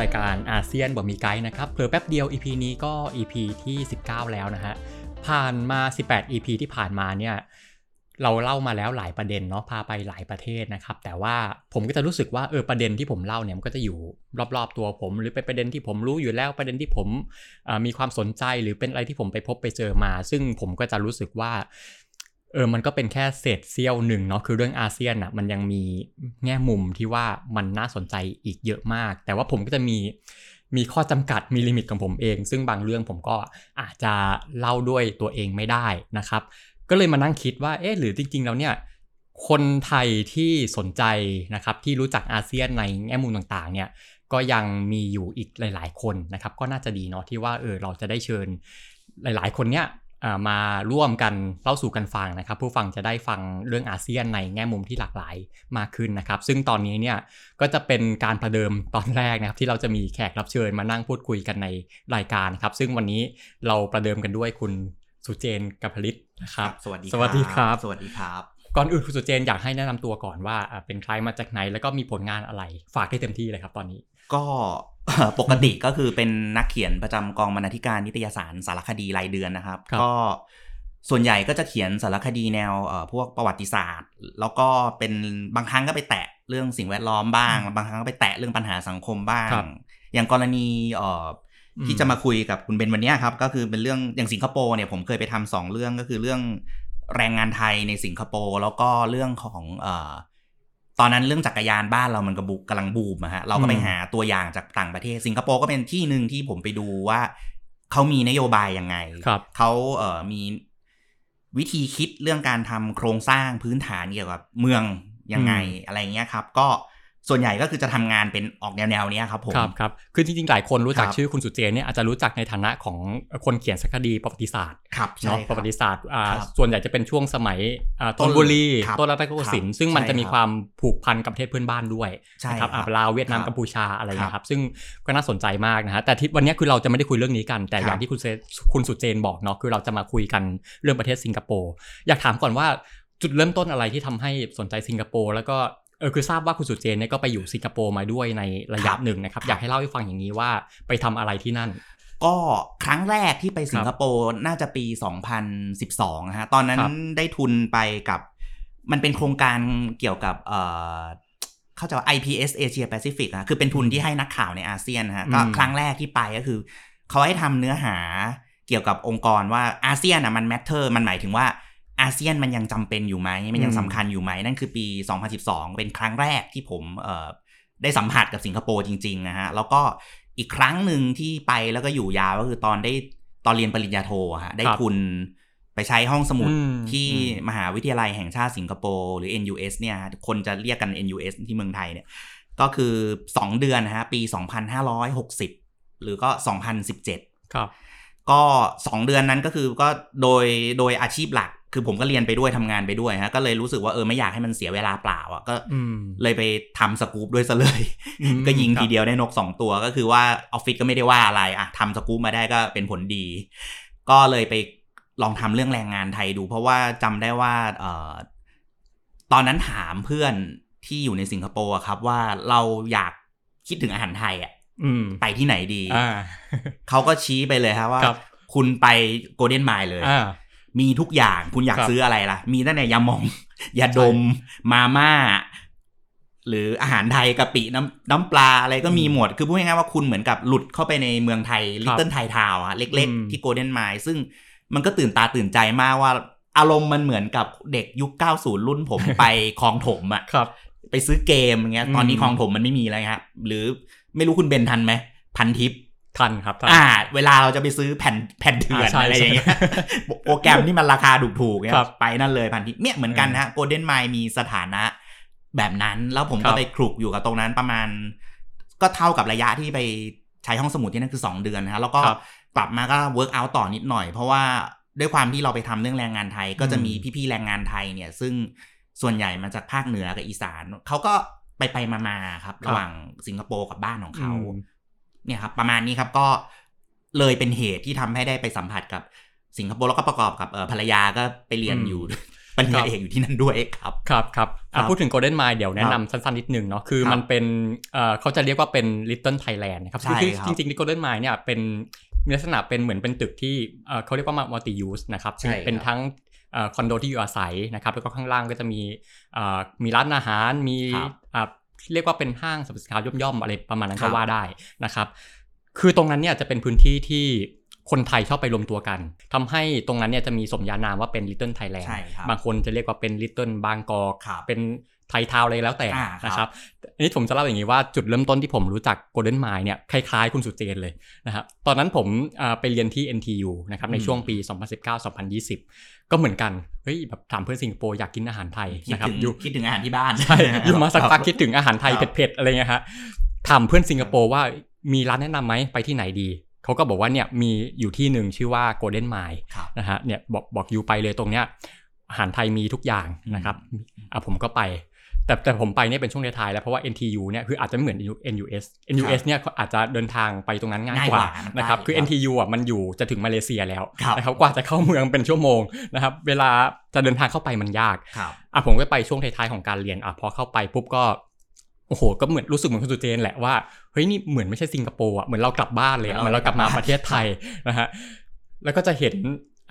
รายการอาเซียนบ่มีไกด์นะครับเผลอแป๊บเดียว EP นี้ก็ EP ที่ 19 แล้วนะฮะ ผ่านมา 18 EP ที่ผ่านมาเนี่ยเราเล่ามาแล้วหลายประเด็นเนาะพาไปหลายประเทศนะครับ แต่ว่าผมก็จะรู้สึกว่าเออประเด็นที่ผมเล่าเนี่ยมันก็จะอยู่รอบๆตัวผม หรือเป็นประเด็นที่ผมรู้อยู่แล้วประเด็นที่ผมมีความสนใจหรือเป็นอะไรที่ผมไปพบไปเจอมา ซึ่งผมก็จะรู้สึกว่า เออมันก็เป็นแค่เศษเสี้ยวหนึ่งเนาะคือเรื่องอาเซียนอะมันยังมีแง่มุมที่ว่ามันน่าสนใจอีกเยอะมาก แต่ว่าผมก็จะมีมีข้อจำกัดมีลิมิตของผมเอง ซึ่งบางเรื่องผมก็อาจจะเล่าด้วยตัวเองไม่ได้นะครับ ก็เลยมานั่งคิดว่าเอ๊ะหรือจริง ๆ แล้วเนี่ยคนไทยที่สนใจนะครับที่รู้จักอาเซียนในแง่มุมต่างๆเนี่ยก็ยังมีอยู่อีกหลาย ๆ คนนะครับ ก็น่าจะดีเนาะที่ว่าเออเราจะได้เชิญหลาย ๆ คนเนี่ย มาร่วมกันเล่าสู่กันฟังนะครับ ผู้ฟังจะได้ฟังเรื่องอาเซียนในแง่มุมที่หลากหลายมากขึ้นนะครับ ซึ่งตอนนี้เนี่ยก็จะเป็นการประเดิมตอนแรกนะครับ ที่เราจะมีแขกรับเชิญมานั่งพูดคุยกันในรายการครับ ซึ่งวันนี้เราประเดิมกันด้วยคุณสุเจนกัพลิตนะครับ สวัสดีสวัสดีครับ สวัสดีครับ ก่อนอื่นคุณสุเจนอยากให้แนะนำตัวก่อนว่าอ่าเป็นใครมาจากไหนแล้วก็มีผลงานอะไรฝากได้เต็มที่เลยครับตอนนี้ ก็ ปกติก็คือเป็นนักเขียนประจำกองบรรณาธิการนิตยสารสารคดีรายเดือนนะครับครับก็ส่วนใหญ่ก็จะเขียนสารคดีแนวเอ่อพวกประวัติศาสตร์ แล้วก็เป็นบางครั้งก็ไปแตะเรื่องสิ่งแวดล้อมบ้าง บางครั้งก็ไปแตะเรื่องปัญหาสังคมบ้างครับอย่างกรณีเอ่ออมที่จะมาคุยกับคุณเบนวันเนี้ยครับ ก็คือเป็นเรื่องอย่างสิงคโปร์เนี่ยผมเคยไปทำสองเรื่องก็คือเรื่องแรงงานไทยในสิงคโปร์แล้วก็เรื่องของเอ่อ ตอนนั้นเรื่องจักรยานบ้านเรามันกระบุกำลังบูมอะฮะเราก็ไปอืมหาตัวอย่างจากต่างประเทศ สิงคโปร์ก็เป็นที่หนึ่งที่ผมไปดูว่าเขามีนโยบายยังไงครับเขาเอ่อมีวิธีคิดเรื่องการทำโครงสร้างพื้นฐานเกี่ยวกับเมืองยังไงอืมอะไรเงี้ยครับ ก็ ส่วนใหญ่ก็คือจะทำงานเป็นออกแนวแนวๆเนี้ยครับผมครับครับคือจริงๆ หลายคนรู้จักครับชื่อคุณสุเจนเนี่ยอาจจะรู้จักในฐานะของคนเขียนสารคดีประวัติศาสตร์ครับใช่เนาะคประรับวัติศาสตร์อ่าครับส่วนใหญ่จะเป็นช่วงสมัยอ่าต้ต้นนบุรีครับต้นรัตนโกสินทร์ครับซึ่งมันใช่จะมีครับความผูกพันกับประเทศเพื่อนบ้านด้วยใช่นะครับครับอ่าลาวเวียดนามครับกัมพูชาอะไรอย่างเงี้ยคครัรับบซึ่งก็น่าสนใจมากนะฮะแต่ที่วันนี้คือเราจะไม่ได้คุยเรื่องนี้กัน แต่ครับอย่างที่คุณเซคุณสุเจนบอกเนาะคือเราจะมาคุยกันเรื่องประเทศสิงคโปร์อยากถามก่อนว่าจุดเริ่มต้นอะไรที่ทำให้สนใจสิงคโปร์แล้วก็ เออคือทราบว่าคุณสุเจนเนี่ยก็ไปอยู่สิงคโปร์มาด้วยในระยะหนึ่งนะครับ อยากให้เล่าให้ฟังอย่างนี้ว่าไปทำอะไรที่นั่น ก็ครั้งแรกที่ไปสิงคโปร์น่าจะปี 2012นะฮะตอนนั้นครับได้ทุนไปกับมันเป็นโครงการเกี่ยวกับเอ่อเข้าใจว่า IPS Asia Pacific นะคือเป็นทุนที่ให้นักข่าวในอาเซียนนะฮะก็อืมครั้งแรกที่ไปก็คือ เขาให้ทำเนื้อหาเกี่ยวกับองค์กรว่าอาเซียนอะมัน matter มันหมายถึงว่า อาเซียนมันยังจำเป็นอยู่ไหม มันยังสำคัญอยู่ไหม นั่นคือปี 2012 เป็นครั้งแรกที่ผมเอ่อได้สัมผัสกับสิงคโปร์จริงๆนะฮะ แล้วก็อีกครั้งหนึ่งที่ไปแล้วก็อยู่ยาวก็คือตอนได้ตอนเรียนปริญญาโทอะฮะได้ครับทุนไปใช้ห้องสมุดอืมที่อืมมหาวิทยาลัยแห่งชาติสิงคโปร์หรือ NUS เนี่ยฮะคนจะเรียกกัน NUS ที่เมืองไทยเนี่ยก็คือ 2 เดือนนะฮะปี 2560 หรือก็ 2017 ครับ ก็ 2 เดือนนั้นก็คือก็โดยโดยอาชีพหลัก คือผมก็เรียนไปด้วยทำงานไปด้วยฮะก็เลยรู้สึกว่าเออไม่อยากให้มันเสียเวลาเปล่าอะก็อืมเลยไปทำสกู๊ปด้วยซะเลยอืมก็ยิงครับทีเดียวได้นก2ตัวก็คือว่าออฟฟิศก็ไม่ได้ว่าอะไรอะทำสกู๊ปมาได้ก็เป็นผลดี ก็เลยไปลองทำเรื่องแรงงานไทยดู เพราะว่าจำได้ว่าเอ่อตอนนั้นถามเพื่อนที่อยู่ในสิงคโปร์อะครับว่าเราอยากคิดถึงอาหารไทยอะอืมไปที่ไหนดีอ่าเขาก็ชี้ไปเลยครับว่าครับคุณไปโกลเด้นไมล์เลยอ่า มีทุกอย่างคุณอยากครับซื้ออะไรล่ะ มีตั้งแต่ยาหมอง ยาดมมาม่า หรืออาหารไทยกะปิน้ำน้ำปลาอะไรก็มีหมด คือพูดง่ายๆว่าคุณเหมือนกับหลุดเข้าไปในเมืองไทยลิตเติ้ลไทยทาวอะเล็กอืมๆที่โกลเด้นไมล์ซึ่งมันก็ตื่นตาตื่นใจมากว่าอารมณ์มันเหมือนกับเด็กยุค 90 รุ่นผมไปคลองถมอะครับ ไปซื้อเกมอย่างเงี้ย ตอนนี้อืมคลองถมมันไม่มีแล้วครับหรือไม่รู้คุณเบนทันไหมพันทิป ทันครับทันอ่า เวลาเราจะไปซื้อแผ่นแผ่นเถื่อนอ่าใช่อะไรอย่างเงี้ยใช่โปรแกรมที่มันราคาถูกๆเนี่ยครับไปนั่นเลยพันทิปเนี่ยเหมือนกันนะโกลเด้นไมล์มีสถานะแบบนั้น แล้วผมครัก็บไปคลุกอยู่กับตรงนั้นประมาณ ก็เท่ากับระยะที่ไปใช้ห้องสมุดที่นั่นคือ 2 เดือนนะฮะแล้วก็ครับกลับมาก็ work out ต่อนิดหน่อย เพราะว่าด้วยความที่เราไปทำเรื่องแรงงานไทย ก็จะมีพี่ๆแรงงานไทยเนี่ย ซึ่งส่วนใหญ่มาจากภาคเหนือกับอีสานเขาก็ไปไปๆมาๆครับ ระหว่างสิงคโปร์กับบ้านของเขาอืม เนี่ยครับประมาณนี้ครับก็เลยเป็นเหตุที่ทำให้ได้ไปสัมผัสกับสิงคโปร์แล้วก็ประกอบกับเอ่อภรรยาก็ไปเรียนอืมอยู่ปริญครัญาบเอกอยู่ที่นั่นด้วยครับ ครับครับอะครับพูดถึง Golden Mile เดี๋ยวแนะนำครับสั้นๆ นิดนึงเนาะคือครับมันเป็นเอ่อเขาจะเรียกว่าเป็น Little Thailand นะครับใช่คือครับจริงๆที่ Golden Mile เนี่ยเป็นมีลักษณะเป็นเหมือนเป็นตึกที่เอ่อเขาเรียกว่า multi use นะครับใช่ครับเป็นทั้งเอ่อคอนโดที่อยู่อาศัยนะครับแล้วก็ข้างล่างก็จะมีเอ่อมีร้านอาหารมีครับอะ เรียกว่าเป็นห้างสรรพสินค้าย่อมๆอะไรประมาณนั้นครัก็บว่าได้นะครับ คือตรงนั้นเนี่ยจะเป็นพื้นที่ที่คนไทยชอบไปรวมตัวกันทำให้ตรงนั้นเนี่ยจะมีสมญานามว่าเป็น Little Thailand ใช่ครับบางคนจะเรียกว่าเป็น Little บางกอกครับเป็น ไทยทาวน์อะไรแล้วแต่อ่าครับนะครับอันนี้ผมจะเล่าอย่างนี้ว่าจุดเริ่มต้นที่ผมรู้จัก Golden Mile เนี่ยคล้ายๆคุณสุเจนเลยนะครับตอนนั้นผมอ่าไปเรียนที่ NTU นะครับในช่วงปี 2019-2020 ก็เหมือนกันเฮ้ยแบบถามเพื่อนสิงคโปร์อยากกินอาหารไทยคิดนะครับถึงอยู่คิดถึงอาหารที่บ้านใช่อยู่มาสักพักคิดถึงอาหารไทยครับเผ็ดๆอะไรเงี้ยฮะถามเพื่อนสิงคโปร์ว่ามีร้านแนะนำไหมไปที่ไหนดีเขาก็บอกว่าเนี่ยมีอยู่ที่หนึ่งชื่อว่า Golden Mile ครับนะฮะเนี่ยบอกบอกยูไปเลยตรงเนี้ยอาหารไทยมีทุกอย่างนะครับอะผมก็ไป แต่แต่ผมไปเนี่ยเป็นช่วงท้ายๆแล้วเพราะว่า NTU เนี่ยคืออาจจะไม่เหมือน NUS NUS เนี่ยเขาอาจจะเดินทางไปตรงนั้นง่ายง่ายกกว่าว่ามันนะครับใกล้คือครับ NTU อะมันอยู่จะถึงมาเลเซียแล้วครับนะครับกว่าจะเข้าเมืองเป็นชั่วโมงนะครับเวลาจะเดินทางเข้าไปมันยากครับอะผมก็ไปช่วงท้ายๆของการเรียนอะพอเข้าไปปุ๊บก็โอ้โห ก็เหมือนรู้สึกเหมือนคุณสุเจนแหละว่า เฮ้ย นี่เหมือนไม่ใช่สิงคโปร์อะ เหมือนเรากลับบ้านเลยอะเหมือนเรากลับมาประเทศไทยนะฮะ แล้วก็จะเห็น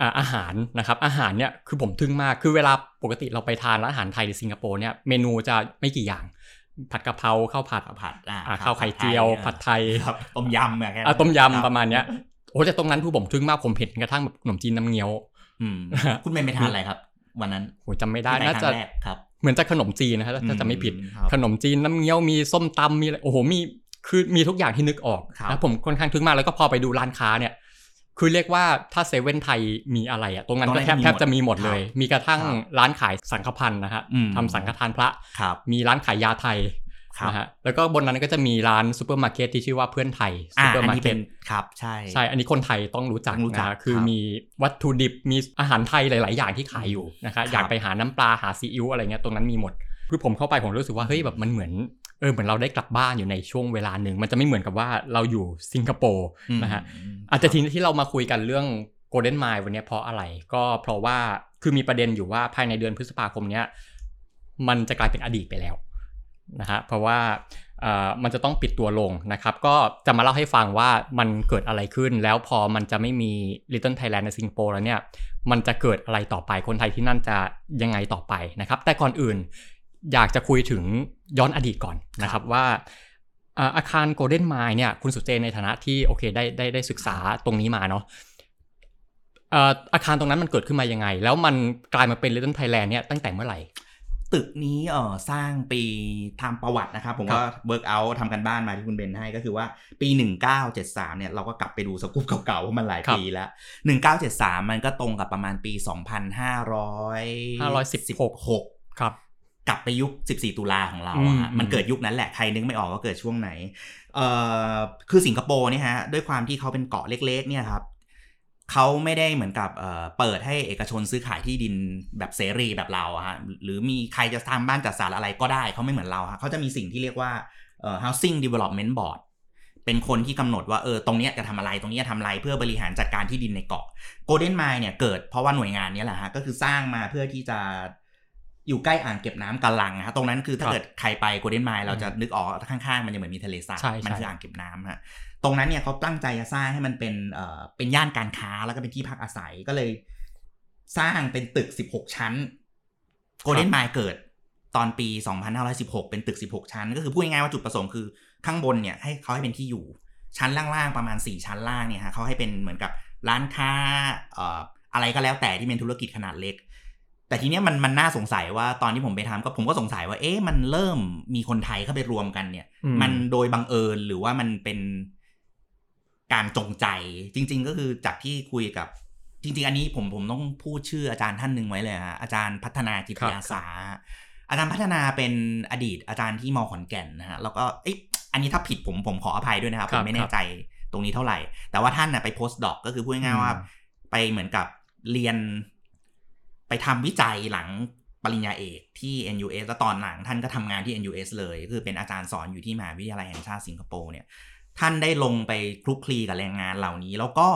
อ่าอาหารนะครับอาหารเนี่ยคือผมทึ่งมากคือเวลาปกติเราไปทานร้านอาหารไทยในสิงคโปร์เนี่ยเมนูจะไม่กี่อย่าง ผัดกะเพราข้าวผัดข้าวผัดอ่าอ่าครับข้าวไข่เจียว ผัดไทยครับต้มยำอะแค่นั้นอ่าต้มคบยำประมาณเนี้ยโอ้แต่ตรงนั้นคือผมทึ่งมากผมเห็นกระทั่งแบบขนมจีนน้ำเงี้ยวอืมคุณเมนไปทานอะไรครับ วันนั้นโหจำไม่ได้ที่ปน่าคจะรั้งแรกครับเหมือนจะขนมจีนนะครับถ้าจะไม่ผิดอืครับขนมจีนน้ำเงี้ยวมีส้มตำมีอะไรโอ้โหมีคือมีทุกอย่างที่นึกออกครับนะผมค่อนข้างทึ่งมากแล้วก็พอไปดูร้านค้าเนี่ย คือเรียกว่าถ้าเซเว่นไทยมีอะไรอะตรงนั้นก็แทบแทบจะมีหมดเลย มีกระทั่งครับร้านขายสังฆภัณฑ์นะฮะอืมทำสังฆทานพระครับมีร้านขายยาไทยครับนะฮะแล้วก็บนนั้นก็จะมีร้านซูเปอร์มาร์เก็ตที่ชื่อว่าเพื่อนไทยอ่าซูเปอร์มาร์นี้เป็นครับใช่ใช่ อันนี้คนไทยต้องรู้จักต้องรู้จักนะฮะคือครับมีวัตถุดิบมีอาหารไทยหลาย ๆ อย่างที่ขายอยู่นะคครับอยากไปหาน้ำปลาหาซีอิ๊วอะไรเงี้ยตรงนั้นมีหมดคือผมเข้าไปผมรู้สึกว่าเฮ้ยแบบมันเหมือน เออเหมือนเราได้กลับบ้านอยู่ในช่วงเวลาหนึ่ง มันจะไม่เหมือนกับว่าเราอยู่สิงคโปร์อืมนะฮะอาจจะทีนี้ที่เรามาคุยกันเรื่อง Golden Mile วันเนี้ยเพราะอะไรก็เพราะว่าคือมีประเด็นอยู่ว่าภายในเดือนพฤษภาคมเนี้ยมันจะกลายเป็นอดีตไปแล้วนะฮะเพราะว่าเอ่อมันจะต้องปิดตัวลงนะครับ ก็จะมาเล่าให้ฟังว่ามันเกิดอะไรขึ้น แล้วพอมันจะไม่มี Little Thailand ในสิงคโปร์แล้วเนี่ย มันจะเกิดอะไรต่อไปคนไทยที่นั่นจะยังไงต่อไปนะครับ แต่ก่อนอื่น อยากจะคุยถึงย้อนอดีตก่อนนะครับว่าอ่าอาคารโกลเด้นไมล์เนี่ยคุณสุเจนในฐานะที่โอเคได้ได้ได้ศึกษาตรงนี้มาเนาะเอ่ออาคารตรงนั้นมันเกิดขึ้นมายังไง แล้วมันกลายมาเป็น Little Thailand เนี่ยตั้งแต่เมื่อไหร่ ตึกนี้เออสร้างปีทำประวัตินะครับ ผมก็ครับ work out ทำการบ้านมาที่คุณเบนให้ก็คือว่าปี 1973เนี่ยเราก็กลับไปดูสกู๊ปเก่าๆเพราะมันหลายปีแล้ว 1973 มันก็ตรงกับประมาณปี 2516ครับ กลับไปยุค 14 ตุลาของเราอืมอะฮะมันเกิดยุคนั้นแหละ ใครนึกไม่ออกว่าเกิดช่วงไหน เอ่อ คือสิงคโปร์เนี่ยฮะ ด้วยความที่เขาเป็นเกาะเล็ก ๆ เนี่ยครับเขาไม่ได้เหมือนกับเอ่อเปิดให้เอกชนซื้อขายที่ดินแบบเสรีแบบเราอะฮะ หรือมีใครจะทำบ้านจัดสรรอะไรก็ได้ เขาไม่เหมือนเราฮะเขาจะมีสิ่งที่เรียกว่าเอ่อ housing development board เป็นคนที่กำหนดว่าเออตรงเนี้ยจะทำอะไรตรงเนี้ยทำอะไรเพื่อบริหารจัดการที่ดินในเกาะ Golden Mile เนี่ยเกิดเพราะว่าหน่วยงานเนี้ยแหละฮะก็คือสร้างมาเพื่อที่จะ อยู่ใกล้อ่างเก็บน้ำกาลังนะฮะตรงนั้นคือถ้าครับเกิดใครไป Golden Mile เราจะนึกออกข้างๆ มันจะเหมือนมีทะเลทรายใช่ใช่มันคืออ่างเก็บน้ำฮะตรงนั้นเนี่ยเขาตั้งใจจะสร้างให้มันเป็นเอ่อเป็นย่านการค้าแล้วก็เป็นที่พักอาศัยก็เลย สร้างเป็นตึก 16 ชั้น Golden Mile เกิดตอนปี 2516 เป็นตึก 16 ชั้น ก็คือพูดง่ายๆว่าจุดประสงค์คือข้างบนเนี่ยให้เขาให้เป็นที่อยู่ ชั้นล่างๆประมาณ 4 ชั้นล่างเนี่ยฮะเขาให้เป็นเหมือนกับร้านค้าเอ่ออะไรก็แล้วแต่ที่เป็นธุรกิจขนาดเล็ก แต่ทีเนี้ยมันมันน่าสงสัยว่าตอนที่ผมไปทำก็ผมก็สงสัยว่าเอ๊ะมันเริ่มมีคนไทยเข้าไปรวมกันเนี่ยอืมมันโดยบังเอิญหรือว่ามันเป็นการจงใจจริง ๆ ก็คือจากที่คุยกับ จริง ๆ อันนี้ผมผมต้องพูดชื่ออาจารย์ท่านหนึ่งไว้เลยฮะอาจารย์พัฒนาจิตครับยาสา อาจารย์พัฒนาเป็นอดีตอาจารย์ที่มอขอนแก่นนะฮะแล้วก็เอ๊ะอันนี้ถ้าผิดผมผมขออภัยด้วยนะครับคผรับมไม่แน่ใจตรงนี้เท่าไหร่ แต่ว่าท่านน่ะไปโพสต์ดอกก็คือพูดง่ายๆว่าอืมไปเหมือนกับเรียน ไปทำวิจัยหลังปริญญาเอกที่ NUS แล้วตอนหลังท่านก็ทำงานที่ NUS เลย คือเป็นอาจารย์สอนอยู่ที่มหาวิทยาลัยแห่งชาติสิงคโปร์เนี่ย ท่านได้ลงไปคลุกคลีกับแรงงานเหล่านี้ แล้วก็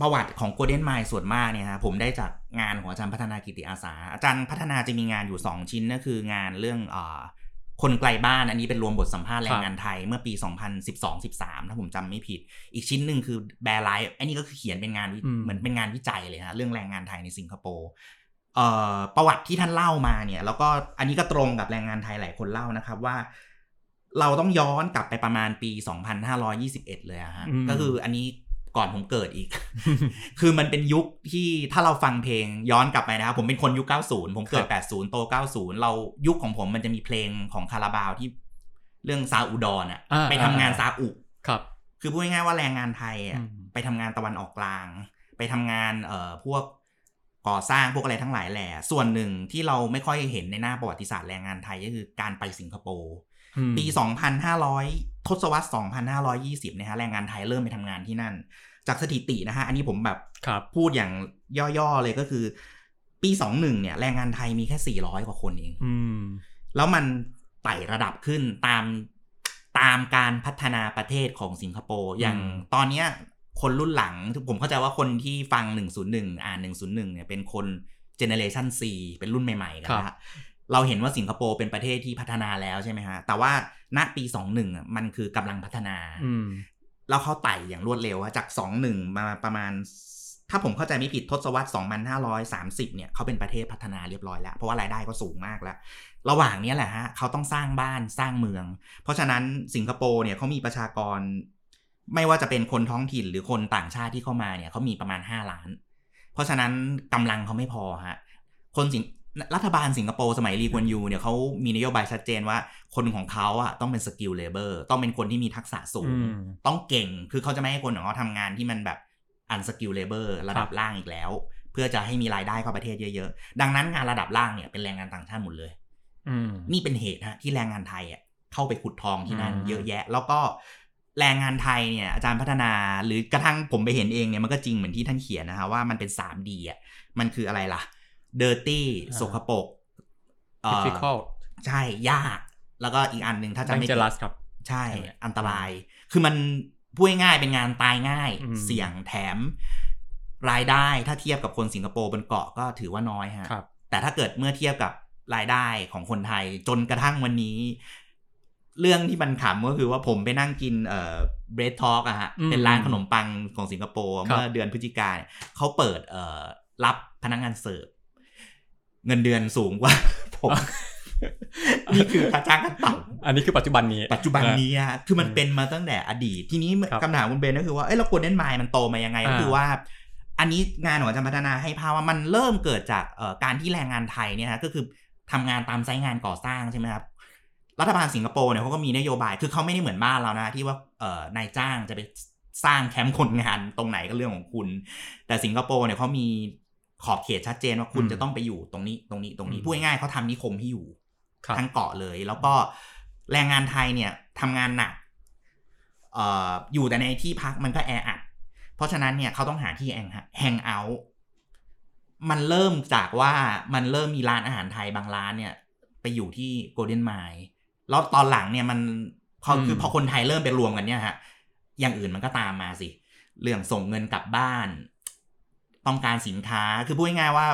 ประวัติของ Golden Mile ส่วนมากเนี่ยฮะผมได้จากงานของอาจารย์พัฒนากิติอาสา อาจารย์พัฒนาจะมีงานอยู่ 2 ชิ้นก็คืองานเรื่องอ คนไกลบ้านอันนี้เป็นรวมบทสัมภาษณ์แรงงานไทยเมื่อปี 2012-13 ถ้าผมจำไม่ผิด อีกชิ้นหนึ่งคือแบร์ไลฟ์อันนี้ก็คือเขียนเป็นงานวิอืมเหมือนเป็นงานวิจัยเลยฮะเรื่องแรงงานไทยในสิงคโปร์เอ่อประวัติที่ท่านเล่ามาเนี่ย แล้วก็อันนี้ก็ตรงกับแรงงานไทยหลายคนเล่านะครับว่า เราต้องย้อนกลับไปประมาณปี 2521 เลยอะฮะอืมก็คืออันนี้ ก่อนผมเกิดอีก คือมันเป็นยุคที่ถ้าเราฟังเพลงย้อนกลับไปนะครับ ผมเป็นคนยุค 90 ผมเกิด 80 โต 90 เรายุคของผมมันจะมีเพลงของคาราบาวที่เรื่องซาอุดอนอะอ่าไปทำงานซาอุครับ คือพูดง่ายๆว่าแรงงานไทยอะอืมไปทำงานตะวันออกกลาง ไปทำงานเอ่อพวกก่อสร้างพวกอะไรทั้งหลายแหล่ส่วนหนึ่งที่เราไม่ค่อยเห็นในหน้าประวัติศาสตร์แรงงานไทยก็คือการไปสิงคโปร์อืม ปี 2,500 ทศวรรษ 2,520นะฮะแรงงานไทยเริ่มไปทำงานที่นั่น จากสถิตินะฮะอันนี้ผมแบบครับพูดอย่างย่อๆเลยก็คือ ปี 21 เนี่ยแรงงานไทยมีแค่ 400 กว่าคนเองอืมแล้วมันไต่ระดับขึ้นตามตามการพัฒนาประเทศของสิงคโปร์อย่างอืมตอนเนี้ยคนรุ่นหลังผมเข้าใจว่าคนที่ฟัง 101 อ่าน 101 เนี่ยเป็นคนเจเนเรชัน C เป็นรุ่นใหม่ๆกันนะฮะ เราเห็นว่าสิงคโปร์เป็นประเทศที่พัฒนาแล้วใช่ไหมฮะ แต่ว่าณปี21อะมันคือกำลังพัฒนาอืมแล้วเขาไต่อย่างรวดเร็วอะจาก2-1มาประมาณ ถ้าผมเข้าใจไม่ผิดทศวรรษ 2530 เนี่ยเขาเป็นประเทศพัฒนาเรียบร้อยแล้ว เพราะว่ารายได้ก็สูงมากแล้ว ระหว่างเนี้ยแหละฮะเขาต้องสร้างบ้านสร้างเมือง เพราะฉะนั้นสิงคโปร์เนี่ยเขามีประชากร ไม่ว่าจะเป็นคนท้องถิ่นหรือคนต่างชาติที่เข้ามาเนี่ยเขามีประมาณ 5 ล้าน เพราะฉะนั้นกำลังเขาไม่พอฮะคนสิง รัฐบาลสิงคโปร์สมัยลีกวนยูเนี่ยเขามีนโยบายชัดเจนว่าคนของเขาอะต้องเป็น skilled labor ต้องเป็นคนที่มีทักษะสูงอืมต้องเก่งคือเขาจะไม่ให้คนของเขาทำงานที่มันแบบ unskilled labor ระดับครับล่างอีกแล้ว เพื่อจะให้มีรายได้เข้าประเทศเยอะๆ ดังนั้นงานระดับล่างเนี่ยเป็นแรงงานต่างชาติหมดเลยอืมนี่เป็นเหตุฮะที่แรงงานไทยอะเข้าไปขุดทองที่นั่นอืมเยอะแยะ แล้วก็แรงงานไทยเนี่ยอาจารย์พัฒนาหรือกระทั่งผมไปเห็นเองเนี่ยมันก็จริงเหมือนที่ท่านเขียนนะฮะว่ามันเป็น 3D อะมันคืออะไรล่ะ dirty สกปรกเอ่อ difficult ใช่ยาก แล้วก็อีกอันหนึ่งถ้าจะไม่ผิด dangerous ครับ ใช่ ใช่ไหมอันตราย คือมันพูดง่ายๆเป็นงานตายง่าย อืม เสี่ยงแถม รายได้ถ้าเทียบกับคนสิงคโปร์บนเกาะก็ถือว่าน้อยฮะ ครับ แต่ถ้าเกิดเมื่อเทียบกับรายได้ของคนไทยจนกระทั่งวันนี้ เรื่องที่มันขำก็คือว่าผมไปนั่งกินเอ่อเบรดทอกอะฮะ อืมเป็นร้านขนมปังของสิงคโปร์ครับ เมื่อเดือนพฤศจิกาเนี่ยเขาเปิดเอ่อรับพนักงานเสิร์ฟ เงินเดือนสูงกว่าผมนี่คือค่าจ้างขั้นต่ำอันนี้คือปัจจุบันนี้ ปัจจุบันนี้อะคือมันอืมเป็นมาตั้งแต่อดีต ทีนี้ครับคำถามคุณเบนก็คือว่าเอ้ยแล้วโกลเด้นไมล์มันโตมายังไงก็อ่าคือว่า อันนี้งานของอาจารย์พัฒนาให้ภาพว่ามันเริ่มเกิดจากเอ่อการที่แรงงานไทยเนี่ยฮะก็คือทำงานตามไซต์งานก่อสร้างใช่ไหมครับรัฐบาลสิงคโปร์เนี่ยเขาก็มีนโยบาย คือเขาไม่ได้เหมือนบ้านเรานะที่ว่าเอ่อนายจ้างจะไปสร้างแคมป์คนงานตรงไหนก็เรื่องของคุณ แต่สิงคโปร์เนี่ยเขามี ขอบเขตชัดเจนว่าคุณอืมจะต้องไปอยู่ตรงนี้ตรงนี้ตรงนี้อืมพูดง่ายๆเขาทำนิคมให้อยู่ครับทั้งเกาะเลย แล้วก็แรงงานไทยเนี่ยทำงานหนักเอ่ออยู่แต่ในที่พักมันก็แออัดเพราะฉะนั้นเนี่ยเขาต้องหาที่แองแฮงเอาท์มันเริ่มจากว่ามันเริ่มมีร้านอาหารไทยบางร้านเนี่ย ไปอยู่ที่โกลเด้นไมล์แล้วตอนหลังเนี่ยมันพออืมคือพอคนไทยเริ่มไปรวมกันเนี่ยฮะอย่างอื่นมันก็ตามมาสิ เรื่องส่งเงินกลับบ้าน ต้องการสินค้าคือพูดง่ายๆว่า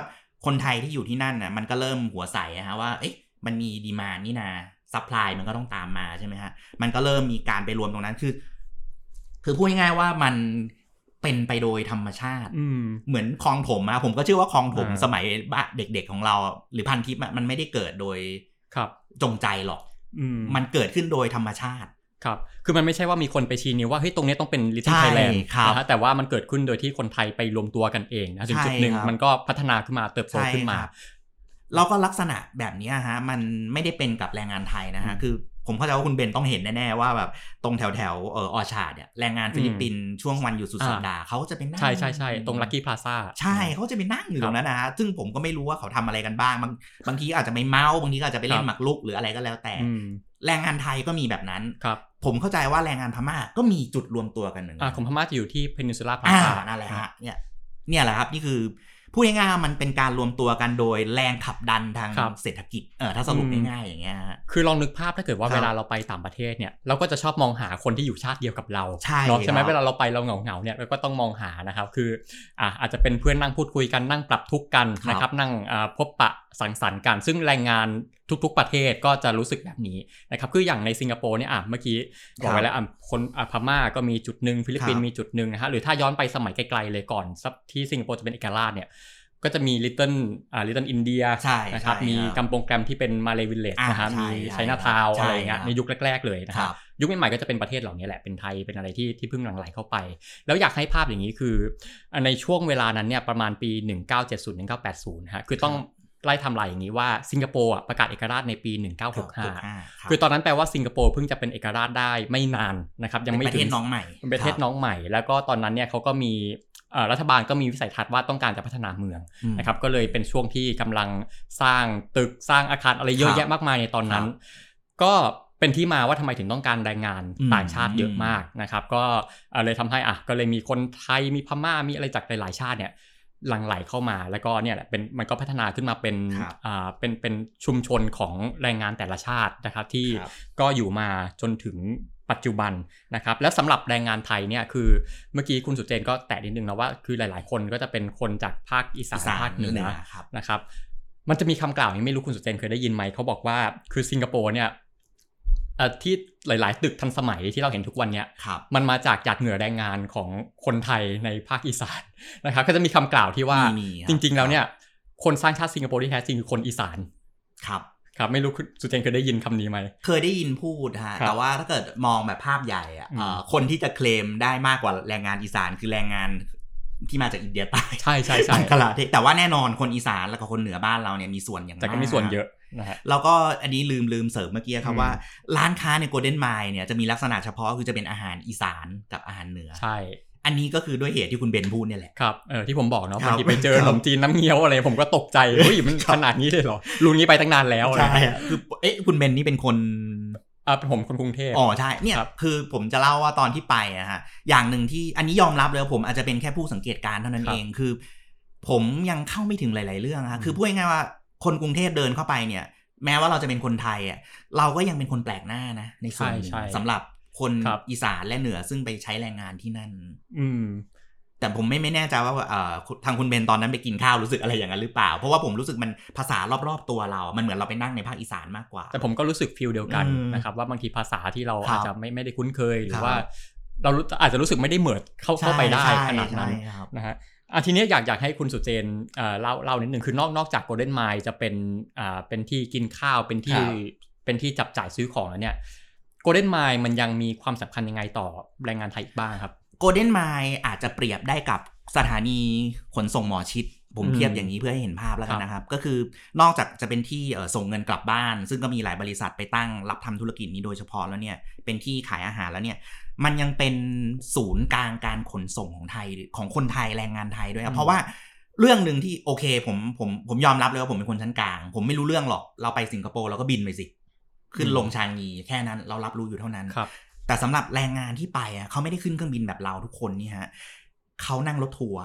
คนไทยที่อยู่ที่นั่นน่ะมันก็เริ่มหัวใสอะฮะว่าเอ๊ะมันมีดีมานนี่นาsupply มันก็ต้องตามมาใช่ไหมฮะมันก็เริ่มมีการไปรวมตรงนั้นคือ คือพูดง่ายๆว่ามันเป็นไปโดยธรรมชาติอืมเหมือนคลองถมอะผมก็เชื่อว่าคลองถมอ่าสมัยบ้าเด็กๆของเรา หรือพันทิปอะมันไม่ได้เกิดโดยครับจงใจหรอกอืมมันเกิดขึ้นโดยธรรมชาติ ครับ คือมันไม่ใช่ว่ามีคนไปชี้นิ้วว่าเฮ้ยตรงเนี้ยต้องเป็น Little Thailand ใช่ครับนะฮะแต่ว่ามันเกิดขึ้นโดยที่คนไทยไปรวมตัวกันเองนะถึงจุดหนึ่งใช่ครับมันก็พัฒนาขึ้นมาเติบโตใช่ขึ้นมาครับแล้วก็ลักษณะแบบเนี้ยฮะมันไม่ได้เป็นกับแรงงานไทยนะฮะอืมคือผมเข้าใจว่าคุณเบนต้องเห็นแน่ ๆ ว่าแบบตรงแถวแถวๆเออ Orchard เนี่ยแรงงานฟิลิปปินส์ช่วงวันหยุดสุดสัปดาห์เขาจะเป็นนั่ง ใช่ใช่ใช่ตรง Lucky Plaza ใช่เขาจะไปนั่งอยู่ตรงนั้นนะฮะซึ่งผมก็ไม่รู้ว่าเขาทำอะไรกันบ้าง บางบางทีอาจจะไม่เมาบางทีก็อาจจะไปเล่นครับหมากรุกหรืออะไรก็แล้วแต่อืม แรงงานไทยก็มีแบบนั้นครับผมเข้าใจว่าแรงงานพม่าก็มีจุดรวมตัวกันเหมือนกันอ่าของพม่าจะอยู่ที่ Peninsula Plaza อ่านั่นแหละฮะเนี่ยเนี่ยแหละครับนี่คือพูดง่ายๆมันเป็นการรวมตัวกันโดยแรงขับดันทางครับเศรษฐกิจเออถ้าสรุปอืมง่ายๆอย่างเงี้ยฮะคือลองนึกภาพถ้าเกิดว่าครับเวลาเราไปต่างประเทศเนี่ยเราก็จะชอบมองหาคนที่อยู่ชาติเดียวกับเราใช่เนาะใช่ไหมครับเวลาเราไปเราเหงาเหงาๆเนี่ยเราก็ต้องมองหานะครับคืออ่าอาจจะเป็นเพื่อนนั่งพูดคุยกันนั่งปรับทุกข์กันครับนะครับนั่งอ่าพบปะสังสรรค์กันซึ่งแรงงาน ทุกๆ ประเทศก็จะรู้สึกแบบนี้นะครับคืออย่างในสิงคโปร์เนี่ยอะเมื่อกี้บอกไว้แล้วอะคนอะพม่าก็มีจุดหนึ่งฟิลิปปินส์มีจุดหนึ่งนะฮะหรือถ้าย้อนไปสมัยไกลๆเลยก่อนซับที่สิงคโปร์จะเป็นเอกราชเนี่ยก็จะมี Little อ่า Little India ใช่นะครับใช่มีครับ Kampong Glam ที่เป็น Malay Village อ่านะฮะใช่มีใช่ไชน่าทาวน์ใช่อะไรอย่างเงี้ยครับในยุคแรก ๆ เลยนะครับครับยุคใหม่ๆก็จะเป็นประเทศเหล่านี้แหละเป็นไทยเป็นอะไรที่ที่เพิ่งหลั่งไหลเข้าไป แล้วอยากให้ภาพอย่างนี้คืออะในช่วงเวลานั้นเนี่ยประมาณปี 1970-1980ฮะคือต้อง ไล่ไทำลายอย่างนี้ว่าสิงคโปร์อะประกาศเอกราชในปี 1965 คือตอนนั้นแปลว่าสิงคโปร์เพิ่งจะเป็นเอกราชได้ไม่นานนะครับยังไม่เป็นประถึเทงศน้องใหม่เป็นประเทศน้องใหม่ แล้วก็ตอนนั้นเนี่ยเขาก็มีเอ่อรัฐบาลก็มีวิสัยทัศน์ว่าต้องการจะพัฒนาเมืองอืมนะครับก็เลยเป็นช่วงที่กำลังสร้างตึกสร้างอาคารอะไรเยอะครับแยะมากมายในตอนนั้นครับก็เป็นที่มาว่าทำไมถึงต้องการแรงงานอืมต่างชาติเยอะมากนะครับ ก็เอ่อเลยทำให้อะก็เลยมีคนไทยมีพม่ามีอะไรจากหลายๆชาติเนี่ย หลั่งไหลเข้ามาแล้วก็เนี่ยแหละเป็นมันก็พัฒนาขึ้นมาเป็นครับอ่าเป็นเป็นชุมชนของแรงงานแต่ละชาตินะครับที่ครับก็อยู่มาจนถึงปัจจุบันนะครับและสำหรับแรงงานไทยเนี่ยคือเมื่อกี้คุณสุเจนก็แตะนิดนึงนะว่าคือหลาย ๆ คนก็จะเป็นคนจากภาคอีสานภาคเหนือครับนะครับ มันจะมีคำกล่าวอย่างไม่รู้คุณสุเจนเคยได้ยินไหมเขาบอกว่าคือสิงคโปร์เนี่ยเอ่อ ที่หลาย ๆ ตึกทันสมัยที่เราเห็นทุกวันเนี่ยครับมันมาจากหยาดเหงื่อแรงงานของคนไทยในภาคอีสานนะครับก็จะมีคำกล่าวที่ว่ามีคบจริง ๆ แล้วเนี่ยคนสร้างชาติสิงคโปร์ที่แท้จริงคือคนอีสานครับครับไม่รู้คุณสุเจนเคยได้ยินคำนี้ไหม เคยได้ยินพูดฮะครับแต่ว่าถ้าเกิดมองแบบภาพใหญ่อะอืมเอ่อคนที่จะเคลมได้มากกว่าแรงงานอีสานคือแรงงานที่มาจากอินเดียใต้ใช่ใช่ใช่บังกลาเทศแต่ว่าแน่นอนคนอีสานแล้วก็คนเหนือบ้านเราเนี่ยมีส่วนอย่างแต่ก็มีส่วนเยอะนะฮะ แล้วก็อันนี้ลืมลืมเสริมเมื่อกี้ครับอืมว่า ร้านค้าในโกลเด้นไมล์เนี่ยจะมีลักษณะเฉพาะคือจะเป็นอาหารอีสานกับอาหารเหนือใช่อันนี้ก็คือด้วยเหตุที่คุณเบนพูดเนี่ยแหละ ครับ เออที่ผมบอกเนาะครับบางทีไปเจอคขรับนมจีนน้ำเงี้ยวอะไร ผมก็ตกใจเฮ้ยมันขนาดนี้เลยเหรอลุงนี้ไปตั้งนานแล้วอะไรใช่อะคือเอ๊ะคุณเบนนี่เป็นคนอ่าเป็นผมคนกรุงเทพอ๋อใช่เนี่ยครับคือผมจะเล่าว่าตอนที่ไปอะฮะอย่างหนึ่งที่อันนี้ยอมรับเลยว่าผมอาจจะเป็นแค่ผู้สังเกตการณ์เท่านั้นครับเองคือ ผมยังเข้าไม่ถึงหลาย ๆ เรื่องฮะอืมคือพูดง่ายๆว่า คนกรุงเทพเดินเข้าไปเนี่ย แม้ว่าเราจะเป็นคนไทยอะเราก็ยังเป็นคนแปลกหน้านะ ในส่วนหนึ่งใช่ใช่สำหรับคนครับอีสานและเหนือซึ่งไปใช้แรงงานที่นั่น อืม แต่ผมไม่ไม่แน่ใจว่าเอ่อทางคุณเบนตอนนั้นไปกินข้าวรู้สึกอะไรอย่างนั้นหรือเปล่า เพราะว่าผมรู้สึกมันภาษารอบๆตัวเรา มันเหมือนเราไปนั่งในภาคอีสานมากกว่า แต่ผมก็รู้สึกฟีลเดียวกันอืมนะครับว่าบางทีภาษาที่เราครับอาจจะไม่ไม่ได้คุ้นเคยหรืครัอบว่าเรารู้อาจจะรู้สึกไม่ได้เหมิดเข้าเข้าไปได้ใช่ขนาดนั้นใช่ครับนะฮะ อะทีนี้อยากอยากให้คุณสุเจนเอ่อเล่าเล่านิดหนึ่งคือนอกนอกจากโกลเด้นไมล์จะเป็นอ่าเป็นที่กินข้าวเป็นที่ครับเป็นที่จับจ่ายซื้อของแล้วเนี่ยโกลเด้นไมล์มันยังมีความสำคัญยังไงต่อแรงงานไทยอีกบ้างครับโกลเด้นไมล์อาจจะเปรียบได้กับสถานีขนส่งหมอชิด ผมอืมเทียบอย่างนี้เพื่อให้เห็นภาพแล้วกันนะครับ ก็คือนอกจากจะเป็นที่เอ่อส่งเงินกลับบ้าน ซึ่งก็มีหลายบริษัทไปตั้งรับทำธุรกิจนี้โดยเฉพาะแล้วเนี่ยเป็นที่ขายอาหารแล้วเนี่ย มันยังเป็นศูนย์กลางการขนส่งของไทยของคนไทยแรงงานไทยด้วยครัอืบมเพราะว่าเรื่องหนึ่งที่โอเค ผมผมผมยอมรับเลยว่าผมเป็นคนชั้นกลาง ผมไม่รู้เรื่องหรอก เราไปสิงคโปร์เราก็บินไปสิ ขึ้นลงชางงีแค่นั้นเรารับรู้อยู่เท่านั้นครับ แต่สำหรับแรงงานที่ไปอะเขาไม่ได้ขึ้นเครื่องบินแบบเราทุกคนนี่ฮะเขานั่งรถทัวร์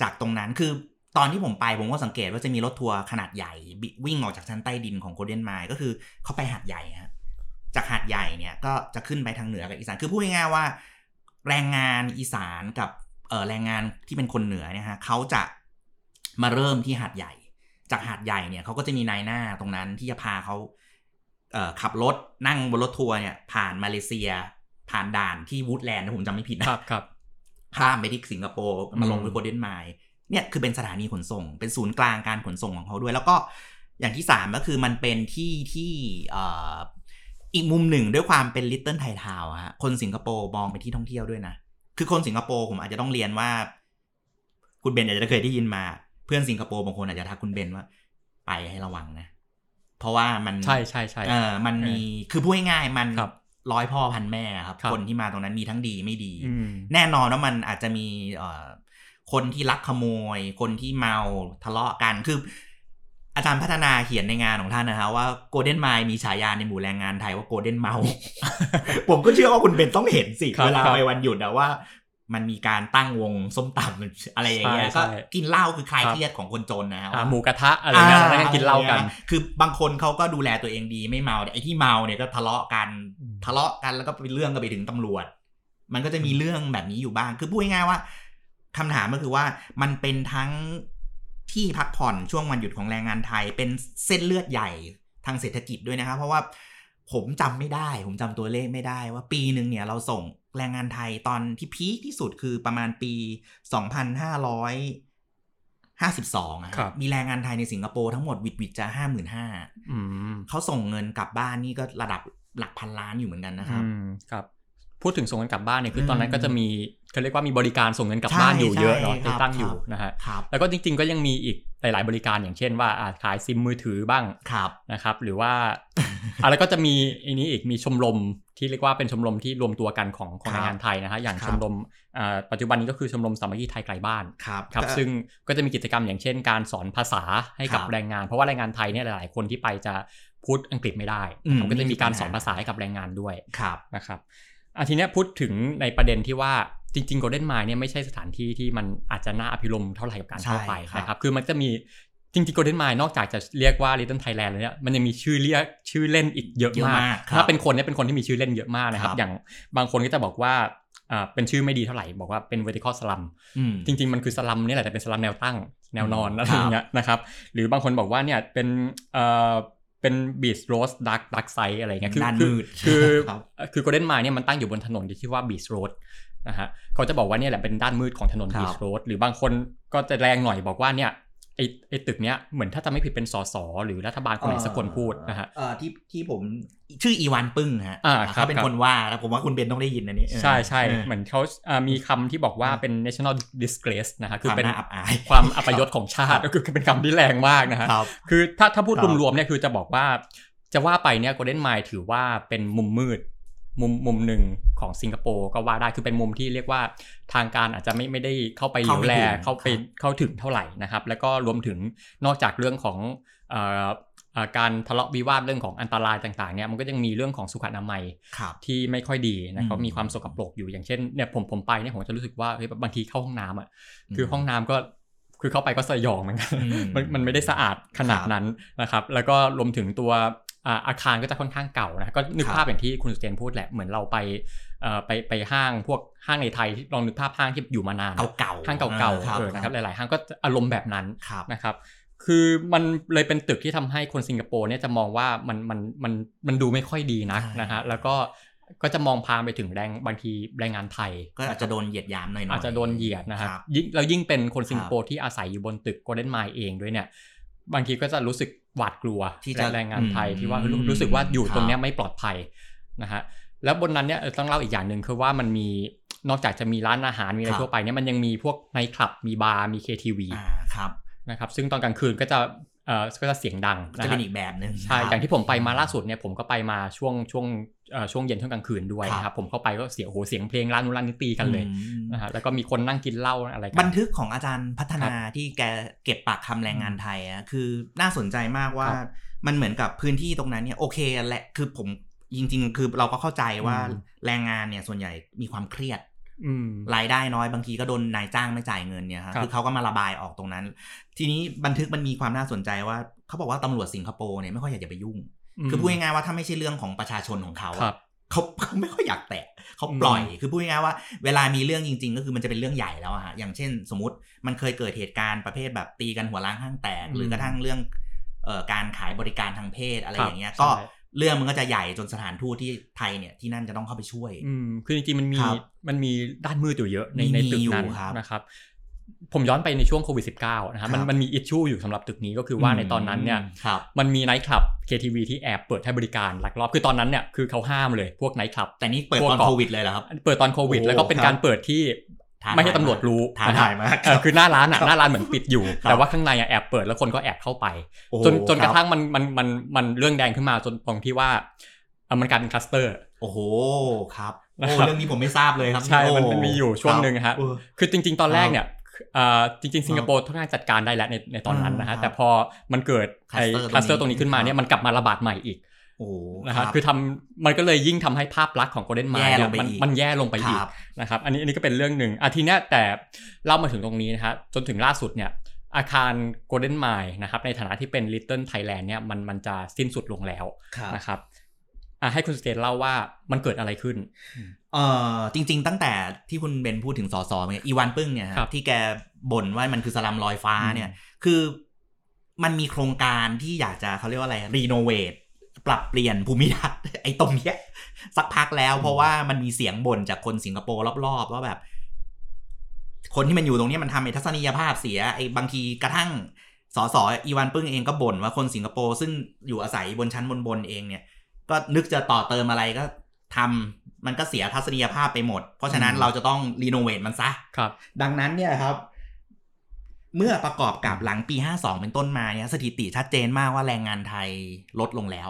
จากตรงนั้นคือตอนที่ผมไปผมก็สังเกตว่าจะมีรถทัวร์ขนาดใหญ่บิวิ่งออกจากชั้นใต้ดินของโกลเด้นไมล์ก็คือเขาไปหาดใหญ่ฮะ จากหาดใหญ่เนี่ยก็จะขึ้นไปทางเหนือกับอีสานคือพูดง่ายๆว่า แรงงานอีสานกับเอ่อแรงงานที่เป็นคนเหนือเนี่ยฮะเขาจะมาเริ่มที่หาดใหญ่ จากหาดใหญ่เนี่ยเขาก็จะมีนายหน้าตรงนั้นที่จะพาเขาเอ่อขับรถนั่งบนรถทัวร์เนี่ยผ่านมาเลเซีย ผ่านด่านที่ Woodlands ถ้าผมจำไม่ผิดนะครับครับข้ามไปที่สิงคโปร์มาลงอืมที่ Golden Mile เนี่ยคือเป็นสถานีขนส่ง เป็นศูนย์กลางการขนส่งของเขาด้วย แล้วก็อย่างที่สามก็คือมันเป็นที่ที่เอ่ออีกมุมหนึ่งด้วยความเป็น Little Thai Town อะฮะคนสิงคโปร์มองเป็นที่ท่องเที่ยวด้วยนะ คือคนสิงคโปร์ผมอาจจะต้องเรียนว่า คุณเบนอาจจะเคยได้ยินมา เพื่อนสิงคโปร์บางคนอาจจะทักคุณเบนว่า ไปให้ระวังนะ เพราะว่ามันใช่ใช่ใช่เออมันมีคือพูดง่ายๆมันครับร้อยพ่อพันแม่ครับครับคนที่มาตรงนั้นมีทั้งดีไม่ดีอืมแน่นอนว่ามันอาจจะมีเอ่อคนที่ลักขโมย คนที่เมาทะเลาะกันคือ อาจารย์พัฒนาเขียนในงานของท่านนะฮะว่าโกลเด้นไมมีฉายาในหมู่แรงงานไทยว่าโกลเด้นเมาผมก็เชื่อว่าคุณเป็นต้องเห็นสิครับเวลาครับไปวันหยุดอะว่ามันมีการตั้งวงส้มตำอะไรอย่างเงี้ยใช่ก็ใช่กินเหล้าคือคลายครับเครียดของคนจนนะฮะอ่าว่าหมูกระทะอะไรเงี้ยแล้วนั่งกินเหล้ากันอ่คือบางคนเขาก็ดูแลตัวเองดีไม่เมาไอ้ที่เมาเนี่ยก็ทะเลาะกันอืมทะเลาะกันแล้วก็เป็นเรื่องกันไปถึงตำรวจ มันก็จะมีเรื่องแบบนี้อยู่บ้าง คือพูดง่ายๆว่าคำถามก็คือว่ามันเป็นทั้ง ที่พักผ่อนช่วงวันหยุดของแรงงานไทย เป็นเส้นเลือดใหญ่ทางเศรษฐกิจด้วยนะครับ เพราะว่าผมจำไม่ได้ ผมจำตัวเลขไม่ได้ว่าปีหนึ่งเนี่ยเราส่งแรงงานไทยตอนที่พีคที่สุดคือประมาณปี 2552อะครับมีแรงงานไทยในสิงคโปร์ทั้งหมดวิดวิดจะห้าหมื่นห้าอืมเขาส่งเงินกลับบ้านนี่ก็ระดับหลักพันล้านอยู่เหมือนกันนะครับอืมครับ พูดถึงส่งเงินกลับบ้านเนี่ยคืออมตอนนั้นก็จะมี เขาเรียกว่ามีบริการส่งเงินกลับบ้านอยู่เยอะเนาะใช่ที่ตั้งครับอยู่นะฮะครับแล้วก็จริง ๆ ก็ยังมีอีกหลาย ๆ บริการอย่างเช่นว่าอ่าขายซิมมือถือบ้างครับนะครับ หรือว่าอะไรก็จะมีอันนี้อีกมีชมรมที่เรียกว่าเป็นชมรมที่รวมตัวกันของของครับแรงงานไทยนะฮะอย่างครับชมรมอ่าปัจจุบันนี้ก็คือชมรมสามัคคีไทยไกลบ้านครับครับก็ซึ่งก็จะมีกิจกรรมอย่างเช่น การสอนภาษาให้กับครับแรงงาน เพราะว่าแรงงานไทยเนี่ยหลาย ๆ คนที่ไปจะพูดอังกฤษไม่ได้อืมผมก็จะมีการนี่คือปัญหาสอนภาษาให้กับแรงงานด้วยครับนะครับอะทีเนี้ยพูดถึงในประเด็นที่ว่า จริงๆ Golden Mile เนี่ยไม่ใช่สถานที่ที่มันอาจจะน่าอภิรมย์เท่าไหร่กับการเข้าไปใช่ครับนะครับคือมันจะมีจริงๆ Golden Mile นอกจากจะเรียกว่า Little Thailand แล้วเนี่ยมันยังมีชื่อเรียกชื่อเล่นอีกเยอะเยอะมากมากครับถ้าเป็นคนเนี่ยเป็นคนที่มีชื่อเล่นเยอะมากนะครับครับอย่างบางคนก็จะบอกว่าอ่าเป็นชื่อไม่ดีเท่าไหร่ บอกว่าเป็น vertical slum อืมจริง ๆ มันคือสลัมเนี่ยแหละแต่เป็นสลัมแนวตั้งแนวนอนอืมอะไรอย่างเงี้ยนะครับหรือบางคนบอกว่าเนี่ยเป็นเอ่อเป็น Beach Road's dark dark side อะไรเงี้ยคือด้านคือมืดคือครับคือ Golden Mile เนี่ยมันตั้งอยู่บนถนนที่ชื่อว่า Beach Road นะฮะเขาจะบอกว่าเนี่ยแหละเป็นด้านมืดของถนนครับ Beach Road หรือบางคนก็จะแรงหน่อยบอกว่าเนี่ยไอไอตึกเนี้ยเหมือนถ้าจะไม่ผิดเป็นสสหรือรัฐบาลคนไหนสักคนพูดนะฮะเอ่อที่ที่ผมชื่ออีวานปึ้งฮะอ่าครับเขาเป็นครับคนว่าแล้วผมว่าคุณเบนต้องได้ยินอันนี้ใช่ใช่เออเหมือนเขาอ่ามีคำที่บอกว่าเป็น national disgrace นะฮะคือความเป็นน่าอับอายความอัปยศของชาติก็คือเป็นคำที่แรงมากนะฮะครับคือถ้าถ้าพูดครับรวมๆเนี่ยคือจะบอกว่าจะว่าไปเนี่ย Golden Mile ถือว่าเป็นมุมมืด มุมมุมหนึ่งของสิงคโปร์ก็ว่าได้คือเป็นมุมที่เรียกว่าทางการอาจจะไม่ไม่ได้เข้าไปเหลียวแลเข้าเข้าไม่ไปถึงเข้าถึงเท่าไหร่นะครับ แล้วก็รวมถึงนอกจากเรื่องของเอ่อเอ่อการทะเลาะวิวาทเรื่องของอันตรายต่างๆเนี่ยมันก็ยังมีเรื่องของสุขอนามัยครับที่ไม่ค่อยดีนะอืมเขามีความสกปรกอยู่อย่างเช่นเนี่ยผมผมไปเนี่ยผมจะรู้สึกว่าเฮ้ยบางทีเข้าห้องน้ำอะคือมห้องน้ำก็คือเข้าไปก็สยองเหมือนกันอืมมันมันไม่ได้สะอาดขนาดครับนั้นนะครับ แล้วก็รวมถึงตัว อ่าอาคารก็จะค่อนข้างเก่านะก็นึกครับภาพอย่างที่คุณสุเตียนพูดแหละเหมือนเราไปเอ่อไปไปห้างพวกห้างในไทยที่ลองนึกภาพห้างที่อยู่มานานเก่าๆห้างเก่าคๆเออนะครับหลายๆห้างก็อารมณ์แบบนั้นครับนะครับคือมันเลยเป็นตึกที่ทำให้คนสิงคโปร์เนี่ยจะมองว่ามันมันมันมันดูไม่ค่อยดีนักใช่นะฮะแล้วก็ก็จะมองพาไปถึงแรงบางทีแรงงานไทย ก็อาจจะโดนเหยียดหยามหน่อยๆอาจจะโดนเหยียดนะครับครับยิ่งแล้วยิ่งเป็นคนสิงคโปครัร์ที่อาศัยอยู่บนตึกโกลเด้นไมล์เองด้วยเนี่ย บางทีก็จะรู้สึก หวาดกลัวที่จะแรงงานไทยอืมที่ว่ารู้รู้สึกว่าอยู่ครับตรงเนี้ยไม่ปลอดภัยนะฮะแล้วบนนั้นเนี่ยเออต้องเล่าอีกอย่างหนึ่งคือว่ามันมีนอกจากจะมีร้านอาหารมีอะไรครับทั่วไปเนี่ยมันยังมีพวกไนท์คลับมีบาร์มี KTV อ่าครับนะครับซึ่งตอนกลางคืนก็จะ เอ่อก็จะเสียงดังจะนะเป็นฮะอีกแบบหนึ่งใช่ครับอย่างที่ผมไปมาล่าสุดเนี่ยผมก็ไปมาช่วงช่วงเอ่อช่วงเย็นช่วงกลางคืนด้วยครับนะครับผมเข้าไปก็เสียงโอ้โหเสียงเพลงร้านนู้นร้านนี้ตีกันเลยอืมนะฮะแล้วก็มีคนนั่งกินเหล้าอะไรกับันทึกของอาจารย์พัฒนาที่แกเก็บปากคำแรงงานไทยอะคือน่าสนใจมากว่าครับมันเหมือนกับพื้นที่ตรงนั้นเนี่ยโอเคแหละคือผมจริง ๆ คือเราก็เข้าใจว่าอืมแรงงานเนี่ยส่วนใหญ่มีความเครียดอืม รายได้น้อยบางทีก็โดนนายจ้างไม่จ่ายเงินเนี่ยครับครับคือเขาก็มาระบายออกตรงนั้น ทีนี้บันทึกมันมีความน่าสนใจว่าเขาบอกว่าตำรวจสิงคโปร์เนี่ยไม่ค่อยอยากจะไปยุ่ง คือพูดง่ายๆว่าถ้าไม่ใช่เรื่องของประชาชนของเขาอะครับเขาเขาไม่ค่อยอยากแตะเขาปล่อยคือพูดง่ายๆว่าเวลามีเรื่องจริง ๆ ก็คือมันจะเป็นเรื่องใหญ่แล้วอะฮะอย่างเช่น สมมติมันเคยเกิดเหตุการณ์ประเภทแบบตีกันหัวล้างห้างแตกอืมหรือกระทั่งเรื่องเอ่อการขายบริการทางเพศอะไรครับอย่างเงี้ยใช่ก็ เรื่องมันก็จะใหญ่จนสถานทูตที่ไทยเนี่ยที่นั่นจะต้องเข้าไปช่วย อืมคือจริงๆมันมีครับมันมีด้านมืดอยู่เยอะในมีในตึกอยู่นั้นครับนะครับ ผมย้อนไปในช่วงโควิด -19 นะครับมันครับมันมี issue อยู่สำหรับตึกนี้ก็คือว่าในตอนนั้นเนี่ยครับมันมีไนท์คลับ KTV ที่แอบเปิดให้บริการลักลอบคือตอนนั้นเนี่ยคือเขาห้ามเลยพวกไนท์คลับแต่นี่เปิดพวกตอนเกาะโควิดเลยเหรอครับ เปิดตอนโควิดโอ้แล้วก็เป็นครับการเปิดที่ท้าทาย ไม่ให้ตำรวจรู้นะฮะท้าทายมากเออคือหน้าร้านอะหน้าร้านเหมือนปิดอยู่ครับแต่ว่าข้างในอะแอบเปิดแล้วคนก็แอบเข้าไปโอ้โหจนจนกระทั่งครับมันมันมันมันเรื่องแดงขึ้นมาจนตรงที่ว่าเอ่อมันกลายเป็นคลัสเตอร์ โอ้โหครับนะโอ้ครับเรื่องนี้ผมไม่ทราบเลยครับใช่มันโมันมีอยู่ช่วงหนึ่งฮะเออคือจริง ๆ ตอนแรกเนี่ยเอ่อจริงๆสิงคโปร์ค่อนข้างจัดการได้แล้วในในตอนนั้นนะฮะอืมครับแต่พอมันเกิดไอ้ค cluster ลัสเตอร์ตตรรงงนี้นี้ขึ้นมาเนี่ยมันกลับมาระบาดใหม่อีก โอ้นะครับครับคือทำมันก็เลยยิ่งทำให้ภาพลักษณ์ของ Golden Mile เนี่ยมันแย่ลงไปอีกมันแย่ลงไปอีกครับนะครับอันนี้อันนี้ก็เป็นเรื่องหนึ่งอาทีเนี้ยแต่เล่ามาถึงตรงนี้นะฮะจนถึงล่าสุดเนี่ยอาคารโกลเด้นไมล์นะครับในฐานะที่เป็น Little Thailand เนี่ยมันมันจะสิ้นสุดลงแล้วครับนะครับอะให้คุณสเตนเล่าว่ามันเกิดอะไรขึ้นเออจริง ๆ ตั้งแต่ที่คุณเบนพูดถึงสสเนี่ยอีวานปึ้งเนี่ยฮะครับที่แกบ่นว่ามันคือสลัมลอยฟ้าอืมเนี่ยคือมันมีโครงการที่อยากจะเขาเรียกว่าอะไรรีโนเวท ปรับเปลี่ยนภูมิทัศน์ไอ้ตรงเนี้ย สักพักแล้ว เพราะว่ามันมีเสียงบ่นจากคนสิงคโปร์รอบๆว่าแบบ คนที่มันอยู่ตรงนี้มันทำให้ทัศนียภาพเสียไอ้บางทีกระทั่งสสอีวานปึ้งเองก็บ่นว่าคนสิงคโปร์ซึ่งอยู่อาศัยบนชั้นบนๆเองเนี่ย ก็นึกจะต่อเติมอะไรก็ทำมันก็เสียทัศนียภาพไปหมด เพราะฉะนั้นเราจะต้องรีโนเวทมันซะครับ ดังนั้นเนี่ยครับ เมื่อประกอบกับหลังปี 52 เป็นต้นมาเนี่ยสถิติชัดเจนมากว่าแรงงานไทยลดลงแล้ว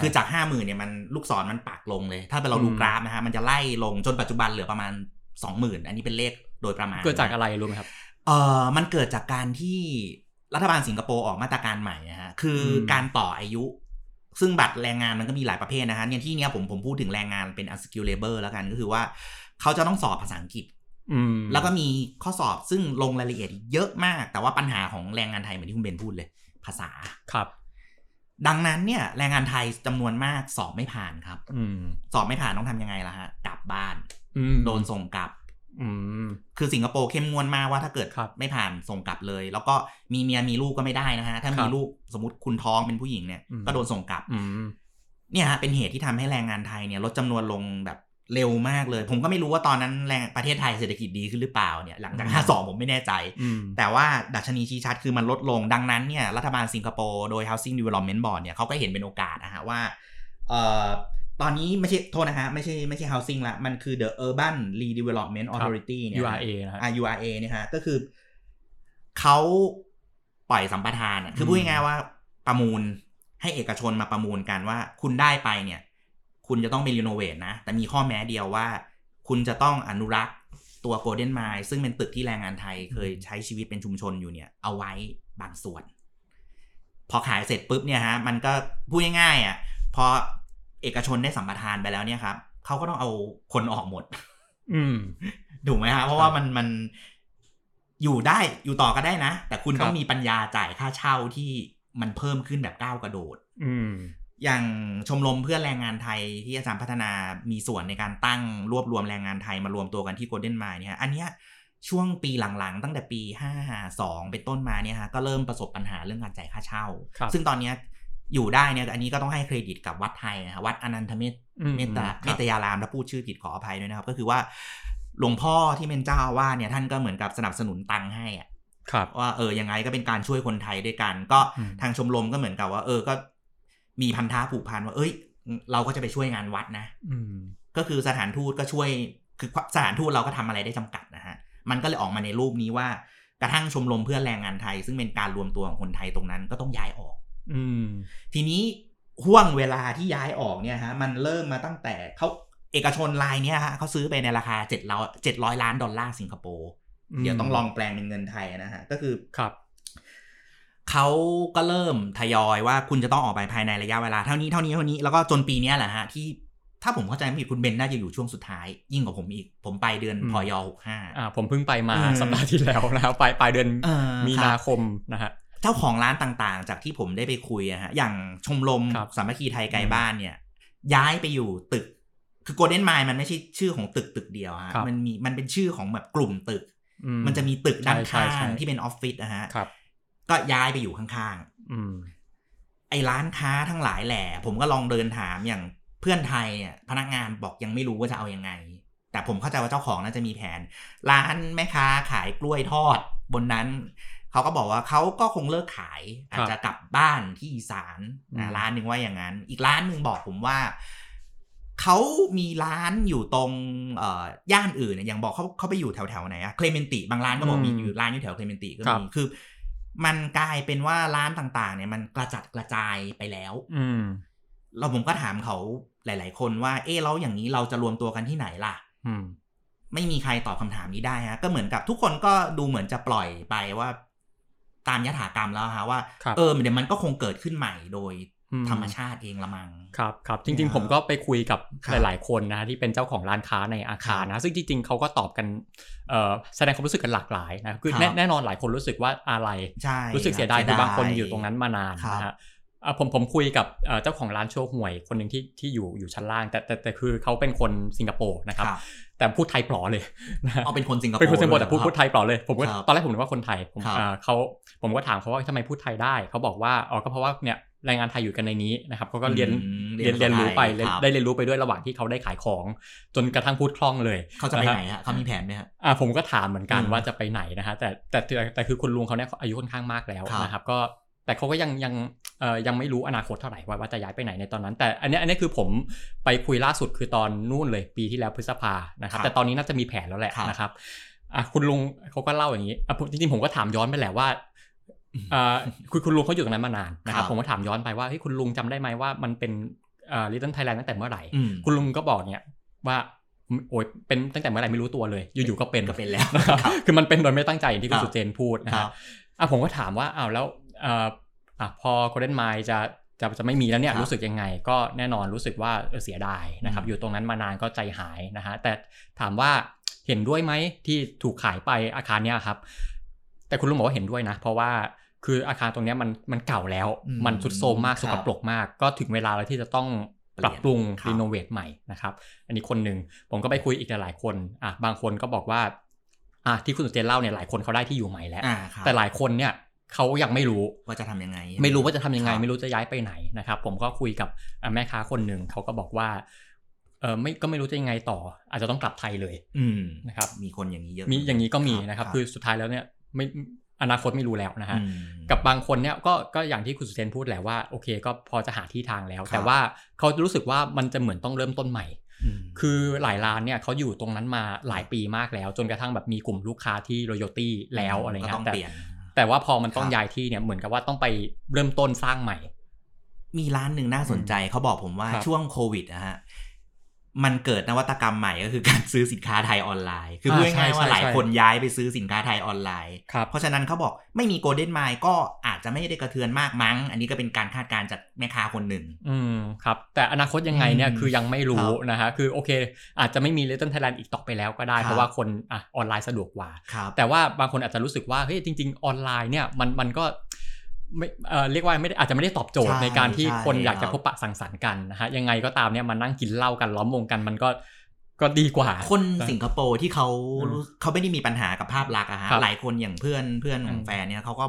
คือจาก5 0,000เนี่ยมันลูกศรมันปักลงเลย ถ้าเราดูอืมกราฟนะฮะมันจะไล่ลงจนปัจจุบันเหลือประมาณ20,000อันนี้เป็นเลขโดยประมาณ เกิดจากอะไรรู้ไหมครับเออมันเกิดจากการที่รัฐบาลสิงคโปร์ออกมาตรการใหม่นะฮะคืออมการต่ออายุ ซึ่งบัตรแรงงานมันก็มีหลายประเภทนะฮะเนี่ยที่เนี้ยผมผมพูดถึงแรงงานเป็น unskilled labor แล้วกันก็คือว่า เขาจะต้องสอบภาษาอังกฤษอืมแล้วก็มีข้อสอบซึ่งลงรายละเอียดเยอะมาก แต่ว่าปัญหาของแรงงานไทยเหมือนที่คุณเบนพูดเลย ภาษาครับ ดังนั้นเนี่ยแรงงานไทยจำนวนมากสอบไม่ผ่านครับ อืมสอบไม่ผ่านต้องทำยังไงล่ะฮะกลับบ้านอืมโดนส่งกลับอืมคือสิงคโปร์เข้มงวดมากว่าถ้าเกิดครับไม่ผ่านส่งกลับเลย แล้วก็มีเมียมีลูกก็ไม่ได้นะฮะ ถ้าครัมีบลูกสมมติคุณท้องเป็นผู้หญิงเนี่ยอืมก็โดนส่งกลับอืมเนี่ยฮะเป็นเหตุที่ทำให้แรงงานไทยเนี่ยลดจำนวนลงแบบ เร็วมากเลย ผมก็ไม่รู้ว่าตอนนั้นแรงประเทศไทยเศรษฐกิจดีขึ้นหรือเปล่าเนี่ยหลังจากอืม52 ผมไม่แน่ใจอืมแต่ว่าดัชนีชี้ชัดคือมันลดลงดังนั้นเนี่ยรัฐบาลสิงคโปร์โดย Housing Development Board เนี่ยเขาก็เห็นเป็นโอกาสนะฮะว่าเอ่อตอนนี้ไม่ใช่โทษนะฮะ ไม่ใช่ไม่ใช่ housing ละ มันคือ the urban redevelopment ครับ authority เนี่ย URA นะฮะอ่า URA เนี่ยฮะ ก็คือเขาปล่อยสัมปทานอะคือมพูดง่ายๆว่าประมูลให้เอกชนมาประมูลกันว่าคุณได้ไปเนี่ย คุณจะต้องไปรีโนเวทนะ แต่มีข้อแม้เดียวว่า คุณจะต้องอนุรักษ์ตัว Golden Mile ซึ่งเป็นตึกที่แรงงานไทยเคยใช้ชีวิตเป็นชุมชนอยู่เนี่ย เอาไว้บางส่วน พอขายเสร็จปุ๊บเนี่ยฮะ มันก็พูดง่ายๆอะพอเอกชนได้สัมปทานไปแล้วเนี่ยครับเขาก็ต้องเอาคนออกหมด อืมถูกไหมฮะเพราะว่ามันมันอยู่ได้อยู่ต่อก็ได้นะ แต่คุณครับต้องมีปัญญาจ่ายค่าเช่าที่มันเพิ่มขึ้นแบบก้าวกระโดด อืม อย่างชมรมเพื่อแรงงานไทยที่อาจารย์พัฒนามีส่วนในการตั้งรวบรวมแรงงานไทยมารวมตัวกันที่โกลเด้นไมล์เนี่ยฮะอันเนี้ยช่วงปีหลังๆ ตั้งแต่ปี52 เป็นต้นมาเนี่ยฮะก็เริ่มประสบปัญหาเรื่องการจ่ายค่าเช่าครับซึ่งตอนเนี้ยอยู่ได้เนี่ยอันนี้ก็ต้องให้เครดิตกับวัดไทยนะฮะวัดอนันทเมตอืมเมตตาครับเมตยารามถ้าพูดชื่อผิดขออภัยด้วยนะครับ ก็คือว่าหลวงพ่อที่เป็นเจ้าอาวาสเนี่ยท่านก็เหมือนกับสนับสนุนตังค์ให้อะครับว่าเออยังไงก็เป็นการช่วยคนไทยด้วยกัน ก็อืมทางชมรมก็เหมือนกับว่า เออก็ มีพันธะผูกพันว่าเอ้ย เราก็จะไปช่วยงานวัดนะอืมก็คือสถานทูตก็ช่วยคือสถานทูตเราก็ทำอะไรได้จำกัดนะฮะมันก็เลยออกมาในรูปนี้ว่ากระทั่งชมรมเพื่อแรงงานไทย ซึ่งเป็นการรวมตัวของคนไทยตรงนั้นก็ต้องย้ายออก อืมทีนี้ห่วงเวลาที่ย้ายออกเนี่ยฮะมันเริ่มมาตั้งแต่เขาเอกชนรายเนี่ยฮะเขาซื้อไปในราคาเจ็ดร้อยเจ็ดร้อยล้านดอลลาร์สิงคโปร์อืมเดี๋ยวต้องลองแปลงเป็นเงินไทยนะฮะก็คือครับ เขาก็เริ่มทยอยว่าคุณจะต้องออกไปภายในระยะเวลาเท่านี้เท่านี้เท่านี้แล้วก็จนปีเนี้ยแหละฮะที่ถ้าผมเข้าใจไม่ผิดคุณเบนน่าจะอยู่ช่วงสุดท้าย ยิ่งกว่าผมอีก ผมไปเดือนอืมพยหกห้าอ่าผมเพิ่งไปมาเออสัปดาห์ที่แล้วนะครับปลายปลายเดือนเออมีครับนาคมนะฮะเจ้าของร้านต่างๆ จากที่ผมได้ไปคุยอะฮะอย่างชมรมครับสามัคคีไทยไกลบ้านเนี่ย ย้ายไปอยู่ตึก คือโกลเด้นไมล์มันไม่ใช่ชื่อของตึกตึกเดียวฮะครับมันมีมันเป็นชื่อของแบบกลุ่มตึกอืมันจะมีตึกด้านใช่ข้าใช่งใช่ที่เป็นออฟฟิศนะฮะครับ ก็ย้ายไปอยู่ข้างอืมๆไอ้ร้านค้าทั้งหลายแหล่ผมก็ลองเดินถามอย่างเพื่อนไทยเนี่ยพนักงานบอกยังไม่รู้ว่าจะเอาอยัางไง แต่ผมเข้าใจว่าเจ้าของน่าจะมีแผน ร้านแม่ค้าขายกล้วยทอดบนนั้นเขาก็บอกว่าเขาก็คงเลิกขายอาจจะกลับบ้านที่อีสานอืนะมร้านหนึ่งว่าอย่างนั้น อีกร้านหนึ่งบอกผมว่าเขามีร้านอยู่ตรงเอ่อย่านอื่นเนี่ยอย่างบอกเขาเขาไปอยู่แถวแถวๆไหนอะเคลเมนติบางร้านก็บอกมีอืมอยู่ร้านอยู่แถวเคลเมนติก็ครับมีคือ มันกลายเป็นว่าร้านต่างๆ เนี่ยมันกระจัดกระจายไปแล้ว อืมเราผมก็ถามเขาหลาย ๆ คนว่า เออแล้วอย่างนี้เราจะรวมตัวกันที่ไหนล่ะ อืม ไม่มีใครตอบคำถามนี้ได้ฮะ ก็เหมือนกับทุกคนก็ดูเหมือนจะปล่อยไปว่า ตามยถากรรมแล้วฮะว่า ครับ เออเดี๋ยวมันก็คงเกิดขึ้นใหม่โดยอืม ธรรมชาติเองละมังครับครับจครัริงบๆผมก็ไปคุยกับครับหลาย ๆ คนนะที่เป็นเจ้าของร้านค้าในอาคารนะซึ่งจริงๆเขาก็ตอบกันเอ่อแสดงความรู้สึกกันหลากหลายนะคือครับแน่แน่นอนหลายคนรู้สึกว่าอะไรใช่รู้สึกเสียดายคคืรัอบางคนอยู่ตรงนั้นมานานครับนะฮะอะผมผมคุยกับเอ่อเจ้าของร้านโชห่วย คนหนึ่งที่ที่อยู่อยู่ชั้นล่าง แต่แต่แต่คือเขาเป็นคนสิงคโปร์นะครับครับแต่พูดไทยปลอเลยนะฮะเอาเป็นคนสิงคโปร์เป็นคนสิงคโปร์แต่พูดด้วยพูดไทยเปล่าเลยผมก็ครับตอนแรกผมนึกว่าคนไทยผมครับอ่าเขาผมก็ถามเขาว่าทำไมพูดไทยได้ เขาบอกว่าอ๋อก็เพราะว่าเนี่ยแรงงานไทยอยู่กันในนี้นะครับเขาก็เรียนอืมเรียนเรียนรู้ไปเรียนครับได้เรียนรู้ไปด้วยระหว่างที่เขาได้ขายของ จนกระทั่งพูดคล่องเลย เขาจะไปนไหนฮะเขามีแผนไหมฮะอ่าผมก็ถามเหมือนกันอืมว่าจะไปไหนนะฮะแต่แต่แต่แต่คือคุณลุงเขาเนี่ยอายุค่อนข้างมากแล้วครับนะครับก็ แต่เขาก็ยังยังเอ่อยังไม่รู้อนาคตเท่าไหร่ว่าว่าจะย้ายไปไหนในตอนนั้น แต่อันเนี้ยอันเนี้ยคือผมไปคุยล่าสุดคือตอนนู่นเลยปีที่แล้วพฤษภานะครับครับแต่ตอนนี้น่าจะมีแผนแล้วแหละครับนะครับอะคุณลุงเขาก็เล่าอย่างนี้อะผมจริงๆผมก็ถามย้อนไปแหละว่าอ่าคุณคุณลุงเขาอยู่ตรงนั้นมานานนะครัครับบผมก็ถามย้อนไปว่าเฮ้ยคุณลุงจำได้ไหมว่ามันเป็นอ่าลิตเติ้ลไทยแลนด์ตั้งแต่เมื่อไหร่อืมคุณลุงก็บอกเนี่ยว่าโอ้ยเป็นตั้งแต่เมื่อไหร่ไม่รู้ตัวเลย อยู่ๆก็เป็นก็เป็นแล้วนะครับครับคือมันเป็นโดยไม่ตั้งใจอย่างที่คุคณรับสุเจนพูดนะคครัรับบอะผมก็ถามว่าอ้าวแล้ว เอ่ออะพอโคเดนไมจะจะจะไม่มีแล้วเนี่ยครับรู้สึกยังไง ก็แน่นอนรู้สึกว่าเออเสียดายนะครับอืมอยู่ตรงนั้นมานานก็ใจหายนะฮะแต่ถามว่าเห็นด้วยไหมที่ถูกขายไปอาคารเนี้ยครับ แต่คุณลุงบอกว่าเห็นด้วยนะ เพราะว่าคืออาคารตรงเนี้ยมันมันเก่าแล้วอืมมันทรุดโทรมมากคสรับกปรกมาก ก็ถึงเวลาแล้วที่จะต้องเปลี่ปยนรับปรุงครับรีโนเวทใหม่นะครับ อันนี้คนหนึ่งผมก็ไปคุยอีกหลายๆคนอะบางคนก็บอกว่าอะที่คุณสุเจนเล่าเนี่ยหลายคนเขาได้ที่อยู่ใหม่แล้วอ่าครับแต่หลายคนเนี่ย เขายังไม่รู้ว่าจะทำยังไง ไม่รู้ว่าจะทำยังไงครับไม่รู้จะย้ายไปไหนนะครับ ผมก็คุยกับอะแม่ค้าคนหนึ่งเขาก็บอกว่าเออไม่ก็ไม่รู้จะยังไงต่อ อาจจะต้องกลับไทยเลย อืมนะครับ มีคนอย่างนี้เยอะมีอย่างนี้ก็มีครับนะครับครับ คือสุดท้ายแล้วเนี่ยไม่อนาคตไม่รู้แล้วนะฮะอืมกับบางคนเนี่ยก็ก็อย่างที่คุณสุเทนพูดแหละว่าโอเค ก็พอจะหาที่ทางแล้วครับแต่ว่าเขารู้สึกว่ามันจะเหมือนต้องเริ่มต้นใหม่มคือหลายร้านเนี่ยเขาอยู่ตรงนั้นมาหลายปีมากแล้ว จนกระทั่งแบบมีกลุ่มลูกค้าที่ loyalty แล้วอะไรก็เงี้ต้อยงแต่เปลี่ยน แต่ว่าพอมันต้องครับย้ายที่เนี่ยเหมือนกับว่าต้องไปเริ่มต้นสร้างใหม่ มีร้านหนึ่งน่าสนใจเขาบอกผมว่าครับช่วงโควิดนะฮะ มันเกิดนวัตกรรมใหม่ก็คือการซื้อสินค้าไทยออนไลน์ คือพูดง่ายๆว่าหลายคนย้ายไปซื้อสินค้าไทยออนไลน์ครับเพราะฉะนั้นเขาบอกไม่มีโกลเด้นไมล์ก็อาจจะไม่ได้กระเทือนมากมั้ง อันนี้ก็เป็นการคาดการณ์จากแม่ค้าคนหนึ่ง อืมครับ แต่อนาคตยังไงเนี่ยอืมคือยังไม่รู้ครับนะฮะ คือโอเค อาจจะไม่มี Little Thailand อีกต่อไปแล้วก็ได้ครับเพราะว่าคนอะออนไลน์สะดวกกว่าครับแต่ว่าบางคนอาจจะรู้สึกว่าเฮ้ยจริง ๆ ออนไลน์เนี่ยมันมันก็ ไม่เอ่อเรียกว่าไม่ได้อาจจะไม่ได้ตอบโจทย์ใช่ในการที่ใช่คนอยากจะครับพบปะสังสรรค์กันนะฮะยังไงก็ตามเนี่ยมานั่งกินเหล้ากันล้อมวงกันมันก็ก็ดีกว่า คนสิงคโปร์ที่เขาอืมรู้เขาไม่ได้มีปัญหากับภาพลักษณ์อะฮะครับหลายคนอย่างเพื่อนเพื่อนของอืมแฟนเนี่ยเขาก็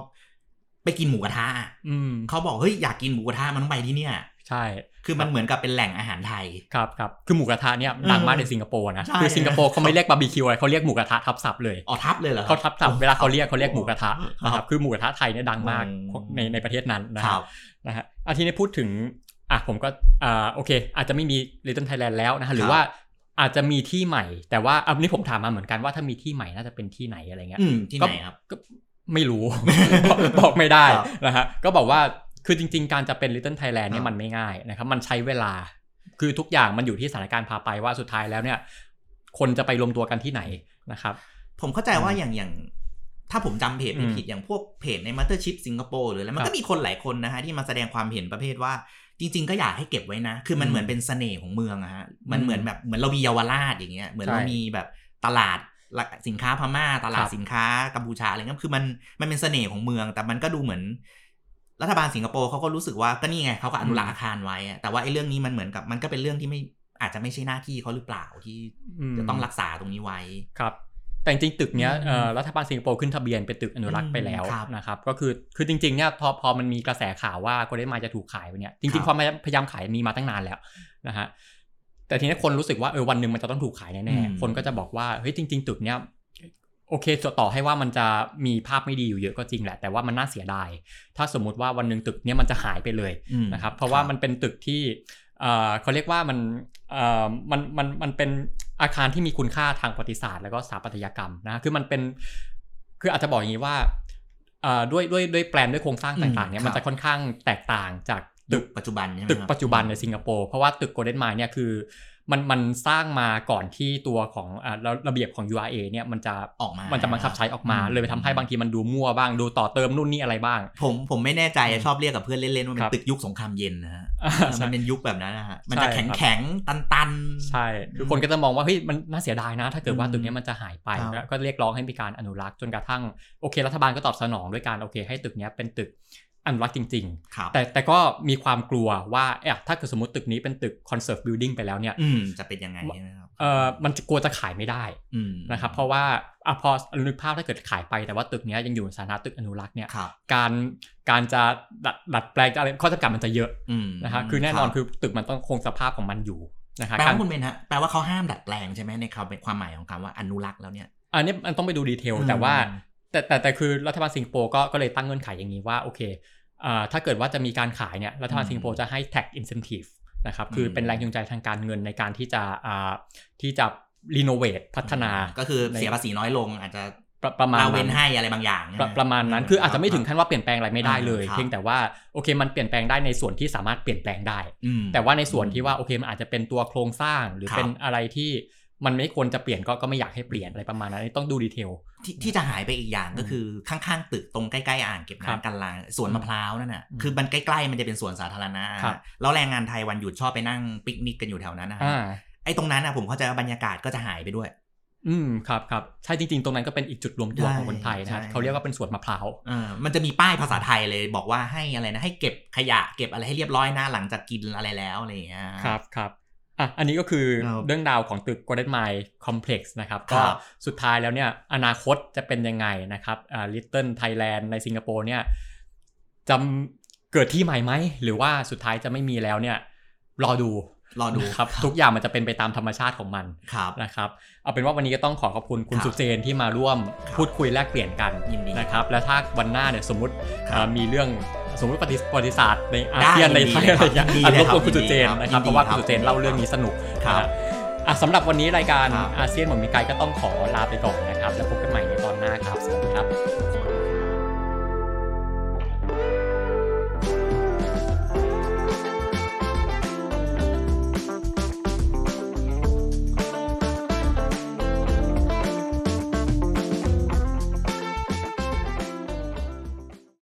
ไปกินหมูกระทะอะอืมเขาบอกเฮ้ยอยากกินหมูกระทะมันต้องไปที่เนี่ย ใช่ คือมันเหมือนกับเป็นแหล่งอาหารไทย ครับครับคือหมูกระทะเนี่ยดังมากในสิงคโปร์นะใช่คือสิงคโปร์เขาไม่เรียกบาร์บีคิวอะไรเขาเรียกหมูกระทะทับศัพท์เลย อ๋อทับเลยเหรอเขาทับศัพท์เวลาเขาเรียกเขาเรียกหมูกระทะนะครับครับคือหมูกระทะไทยเนี่ยดังมากอืมในในประเทศนั้นนะครับครับนะฮะอาทีนี้พูดถึง อะผมก็ อ่า โอเค อาจจะไม่มี Little Thailand แล้วนะฮะ หรือว่าอาจจะมีที่ใหม่ แต่ว่าอันนี้ผมถามมาเหมือนกันว่าถ้ามีที่ใหม่น่าจะเป็นที่ไหนอะไรเงี้ยอืมที่ไหนครับก็ไม่รู้บอกบอกไม่ได้ครับนะฮะก็บอกว่า คือจริง ๆ การจะเป็น Little Thailand เนี่ครับมันไม่ง่ายนะครับ มันใช้เวลา คือทุกอย่างมันอยู่ที่สถานการณ์พาไปว่าสุดท้ายแล้วเนี่ย คนจะไปรวมตัวกันที่ไหนนะครับ ผมเข้าใจว่าอย่างอย่างถ้าผมจำเพจไม่อืมอย่างพวกเพจใน Mothership Singapore หรืออะไรมันครับมีคนหลายคนนะฮะที่มาแสดงความเห็นประเภทว่า จริง ๆ ก็อยากให้เก็บไว้นะ คือมันอืมเหมือนเป็นเสน่ห์ของเมืองอะฮะมันเหมือนแบบเหมือนเรามีเยาวราชอย่างเงี้ยเหมือนใช่เรามีแบบตลาดสินค้าพม่า ตลาดครับสินค้ากัมพูชาอะไรเงี้ยคือมันมันเป็นเสน่ห์ของเมือง แต่มันก็ดูเหมือน รัฐบาลสิงคโปร์เขาก็รู้สึกว่าก็นี่ไงเขาก็อนุรักษ์อาคารไว้อะแต่ว่าไอ้เรื่องนี้มันเหมือนกับมันก็เป็นเรื่องที่ไม่อาจจะไม่ใช่หน้าที่เขาหรือเปล่าที่มจะต้องรักษาตรงนี้ไว้ครับ แต่จริงๆตึกเนี้ยอืมเอ่อรัฐบาลสิงคโปร์ขึ้นทะเบียนเป็นตึกอนุรักษ์ไปแล้วอืมครับนะครับก็คือคือจริงๆเนี่ยพอพอมันมีกระแสข่าวว่าโกลเด้นไมจะถูกขายไปเนี่ยจครัริงบๆความพยายามขายมีมาตั้งนานแล้วนะฮะแต่ทีนี้คนรู้สึกว่าเออวันหนึ่งมันจะต้องถูกขายอืแน่มๆคนก็จะบอกว่าเฮ้ยจริง ๆ ตึกเนี้ย โอเคต่อให้ว่ามันจะมีภาพไม่ดีอยู่เยอะก็จริงแหละ แต่ว่ามันน่าเสียดาย ถ้าสมมุติว่าวันหนึ่งตึกเนี้ยมันจะหายไปเลยอืมนะครับ เพราะว่ามันเป็นตึกที่เอ่อเขาเรียกว่ามันเอ่อมันมันมันเป็นอาคารที่มีคุณค่าทางประวัติศาสตร์ แล้วก็สถาปัตยกรรมนะคือมันเป็นคืออาจจะบอกอย่างนี้ว่าเอ่อด้วยด้วยด้วยแปลนด้วยโครงสร้างต่างๆเนี่ยอืมมันจะค่อนข้างแตกต่างจากตึตึกกปัจจุบันใช่ไหมตึกครับปัจจุบันในสิงคโปร์เพราะว่าตึกโกลเด้นไมล์เนี่ยคือ มันมันสร้างมาก่อนที่ตัวของอ่าระระเบียบของ URA เนี่ยมันจะออกมา มันจะบังคับใช้ออกมาอืมเลยไปทำให้บางทีมันดูมั่วบ้างดูต่อเติมนู่นนี่อะไรบ้าง ผมผมไม่แน่ใจชอบเรียกกับเพื่อนเล่นๆว่าเป็ครันบตึกยุคสงครามเย็นนะฮะอ่าเออใช่มันเป็นยุคแบบนั้นนะฮะมันใช่จะครัแข็บงแข็งๆตันตันๆใช่คือคนก็จะมองว่าเฮ้ยมันน่าเสียดายนะ ถ้าเกิดว่าอืมตึกเนี้ยมันจะหายไปครับแล้วก็เรียกร้องให้มีการอนุรักษ์จนกระทั่งโอเค รัฐบาลก็ตอบสนองด้วยการโอเค ให้ตึกเนี้ยเป็นตึก อนุรักษ์จริงครับๆแต่แต่ก็มีความกลัวว่าเอ๊ะถ้าเกิดสมมติตึกนี้เป็นตึก conserve building ไปแล้วเนี่ยอืมจะเป็นยังไงใช่ไหมครับเออมันจะกลัวจะขายไม่ได้อืมนะครับ เพราะว่าอะพอนึกภาพถ้าเกิดขายไปแต่ว่าตึกเนี้ยยังอยู่ในสถานะตึกอนุรักษ์เนี่ยครับการการจะดัดดัดแปลงอะไรข้อจำกัดมันจะเยอะอืมนะฮะคือแน่นอนรับคือตึกมันต้องคงสภาพของมันอยู่นะฮะแปลการว่าคุณเป็นฮะแปลว่าเขาห้ามดัดแปลงใช่ไหมในคำเป็นความหมายของคำว่าอนุรักษ์แล้วเนี่ยอันนี้มันต้องไปดูดีเทลอืมแต่ว่าแต่แต่แต่คือรัฐบาลสิงคโปร์ก็ก็เลยตั้งเงื่อนไขอย่างนี้ว่าโอเคอ่า ถ้าเกิดว่าจะมีการขายเนี่ยรัฐบาลอืมสิงคโปร์จะให้ tax incentive นะครับคืออมเป็นแรงจูงใจทางการเงินในการที่จะอ่าที่จะรีโนเวทพัฒนา ก็คือในเสียภาษีน้อยลงอาจจะประประมาณลาเว้นนั้นให้อะไรบางอย่างประใช่ไหประมาณนั้นคืออาจจะไม่ถึงขั้นว่าเปลี่ยนแปลงอะไรไม่ได้เลยครับเพียงแต่ว่าโอเคมันเปลี่ยนแปลงได้ในส่วนที่สามารถเปลี่ยนแปลงได้อืมแต่ว่าในส่วนที่ว่าโอเคมันอาจจะเป็นตัวโครงสร้างหรือครับเป็นอะไรที่ มันไม่ควรจะเปลี่ยนก็ก็ไม่อยากให้เปลี่ยนอะไรประมาณนั้นอันนี้ต้องดูดีเทลที่ที่จะหายไปอีกอย่างก็คือข้างๆตึกตรงใกล้ๆอ่างเก็บครับน้ำกันลางสวนมะพร้าวนั่นน่ะอืมคือมันใกล้ๆมันจะเป็นสวนสาธารณะครับแล้วแรงงานไทยวันหยุดชอบไปนั่งปิกนิกกันอยู่แถวนั้นนะฮะอ่าไอ้ตรงนั้นนะผมเข้าใจว่าบรรยากาศก็จะหายไปด้วย อืมครับครับใช่จริง ๆ ตรงนั้นก็เป็นอีกจุดรวมตัวใช่ของคนไทยนะฮะใช่เขาเรียกว่าเป็นสวนมะพร้าวเออมันจะมีป้ายภาษาไทยเลยบอกว่าให้อะไรนะให้เก็บขยะเก็บอะไรให้เรียบร้อยนะหลังจากกินอะไรแล้วอะไรอย่างเงี้ยครับครับ อะอันนี้ก็คือครับเรื่องราวของตึก Golden Mile Complex นะครับครัก็บสุดท้ายแล้วเนี่ยอนาคตจะเป็นยังไงนะครับอ่า Little Thailand ในสิงคโปร์เนี่ยจะเกิดที่ใหม่ไหม หรือว่าสุดท้ายจะไม่มีแล้วเนี่ยรอดู รอดูนะครับ ทุกอย่างมันจะเป็นไปตามธรรมชาติของมันครับนะครับ เอาเป็นว่าวันนี้ก็ต้องขอขอบคุณคุณครับสุเจนที่มาร่วมครับพูดคุยแลกเปลี่ยนกันยินดีนะครับ และถ้าวันหน้าเนี่ยสมมติครับเอ่อมีเรื่องสมมติประวัติศาสตร์ในอาได้เซียนในไทยยินดีอะไรอย่างเงี้ยครับอะยินดีรบกวนครับคุณสุเจนยินดีนะครับครับเพราะว่ายินดีคุณสุเจนเล่าเรื่องนี้สนุกครับนะฮะอะสำหรับวันนี้รายการครับอาเซียนหมอมีไกด์ก็ต้องขอลาไปก่อนนะครับ แล้วพบกันใหม่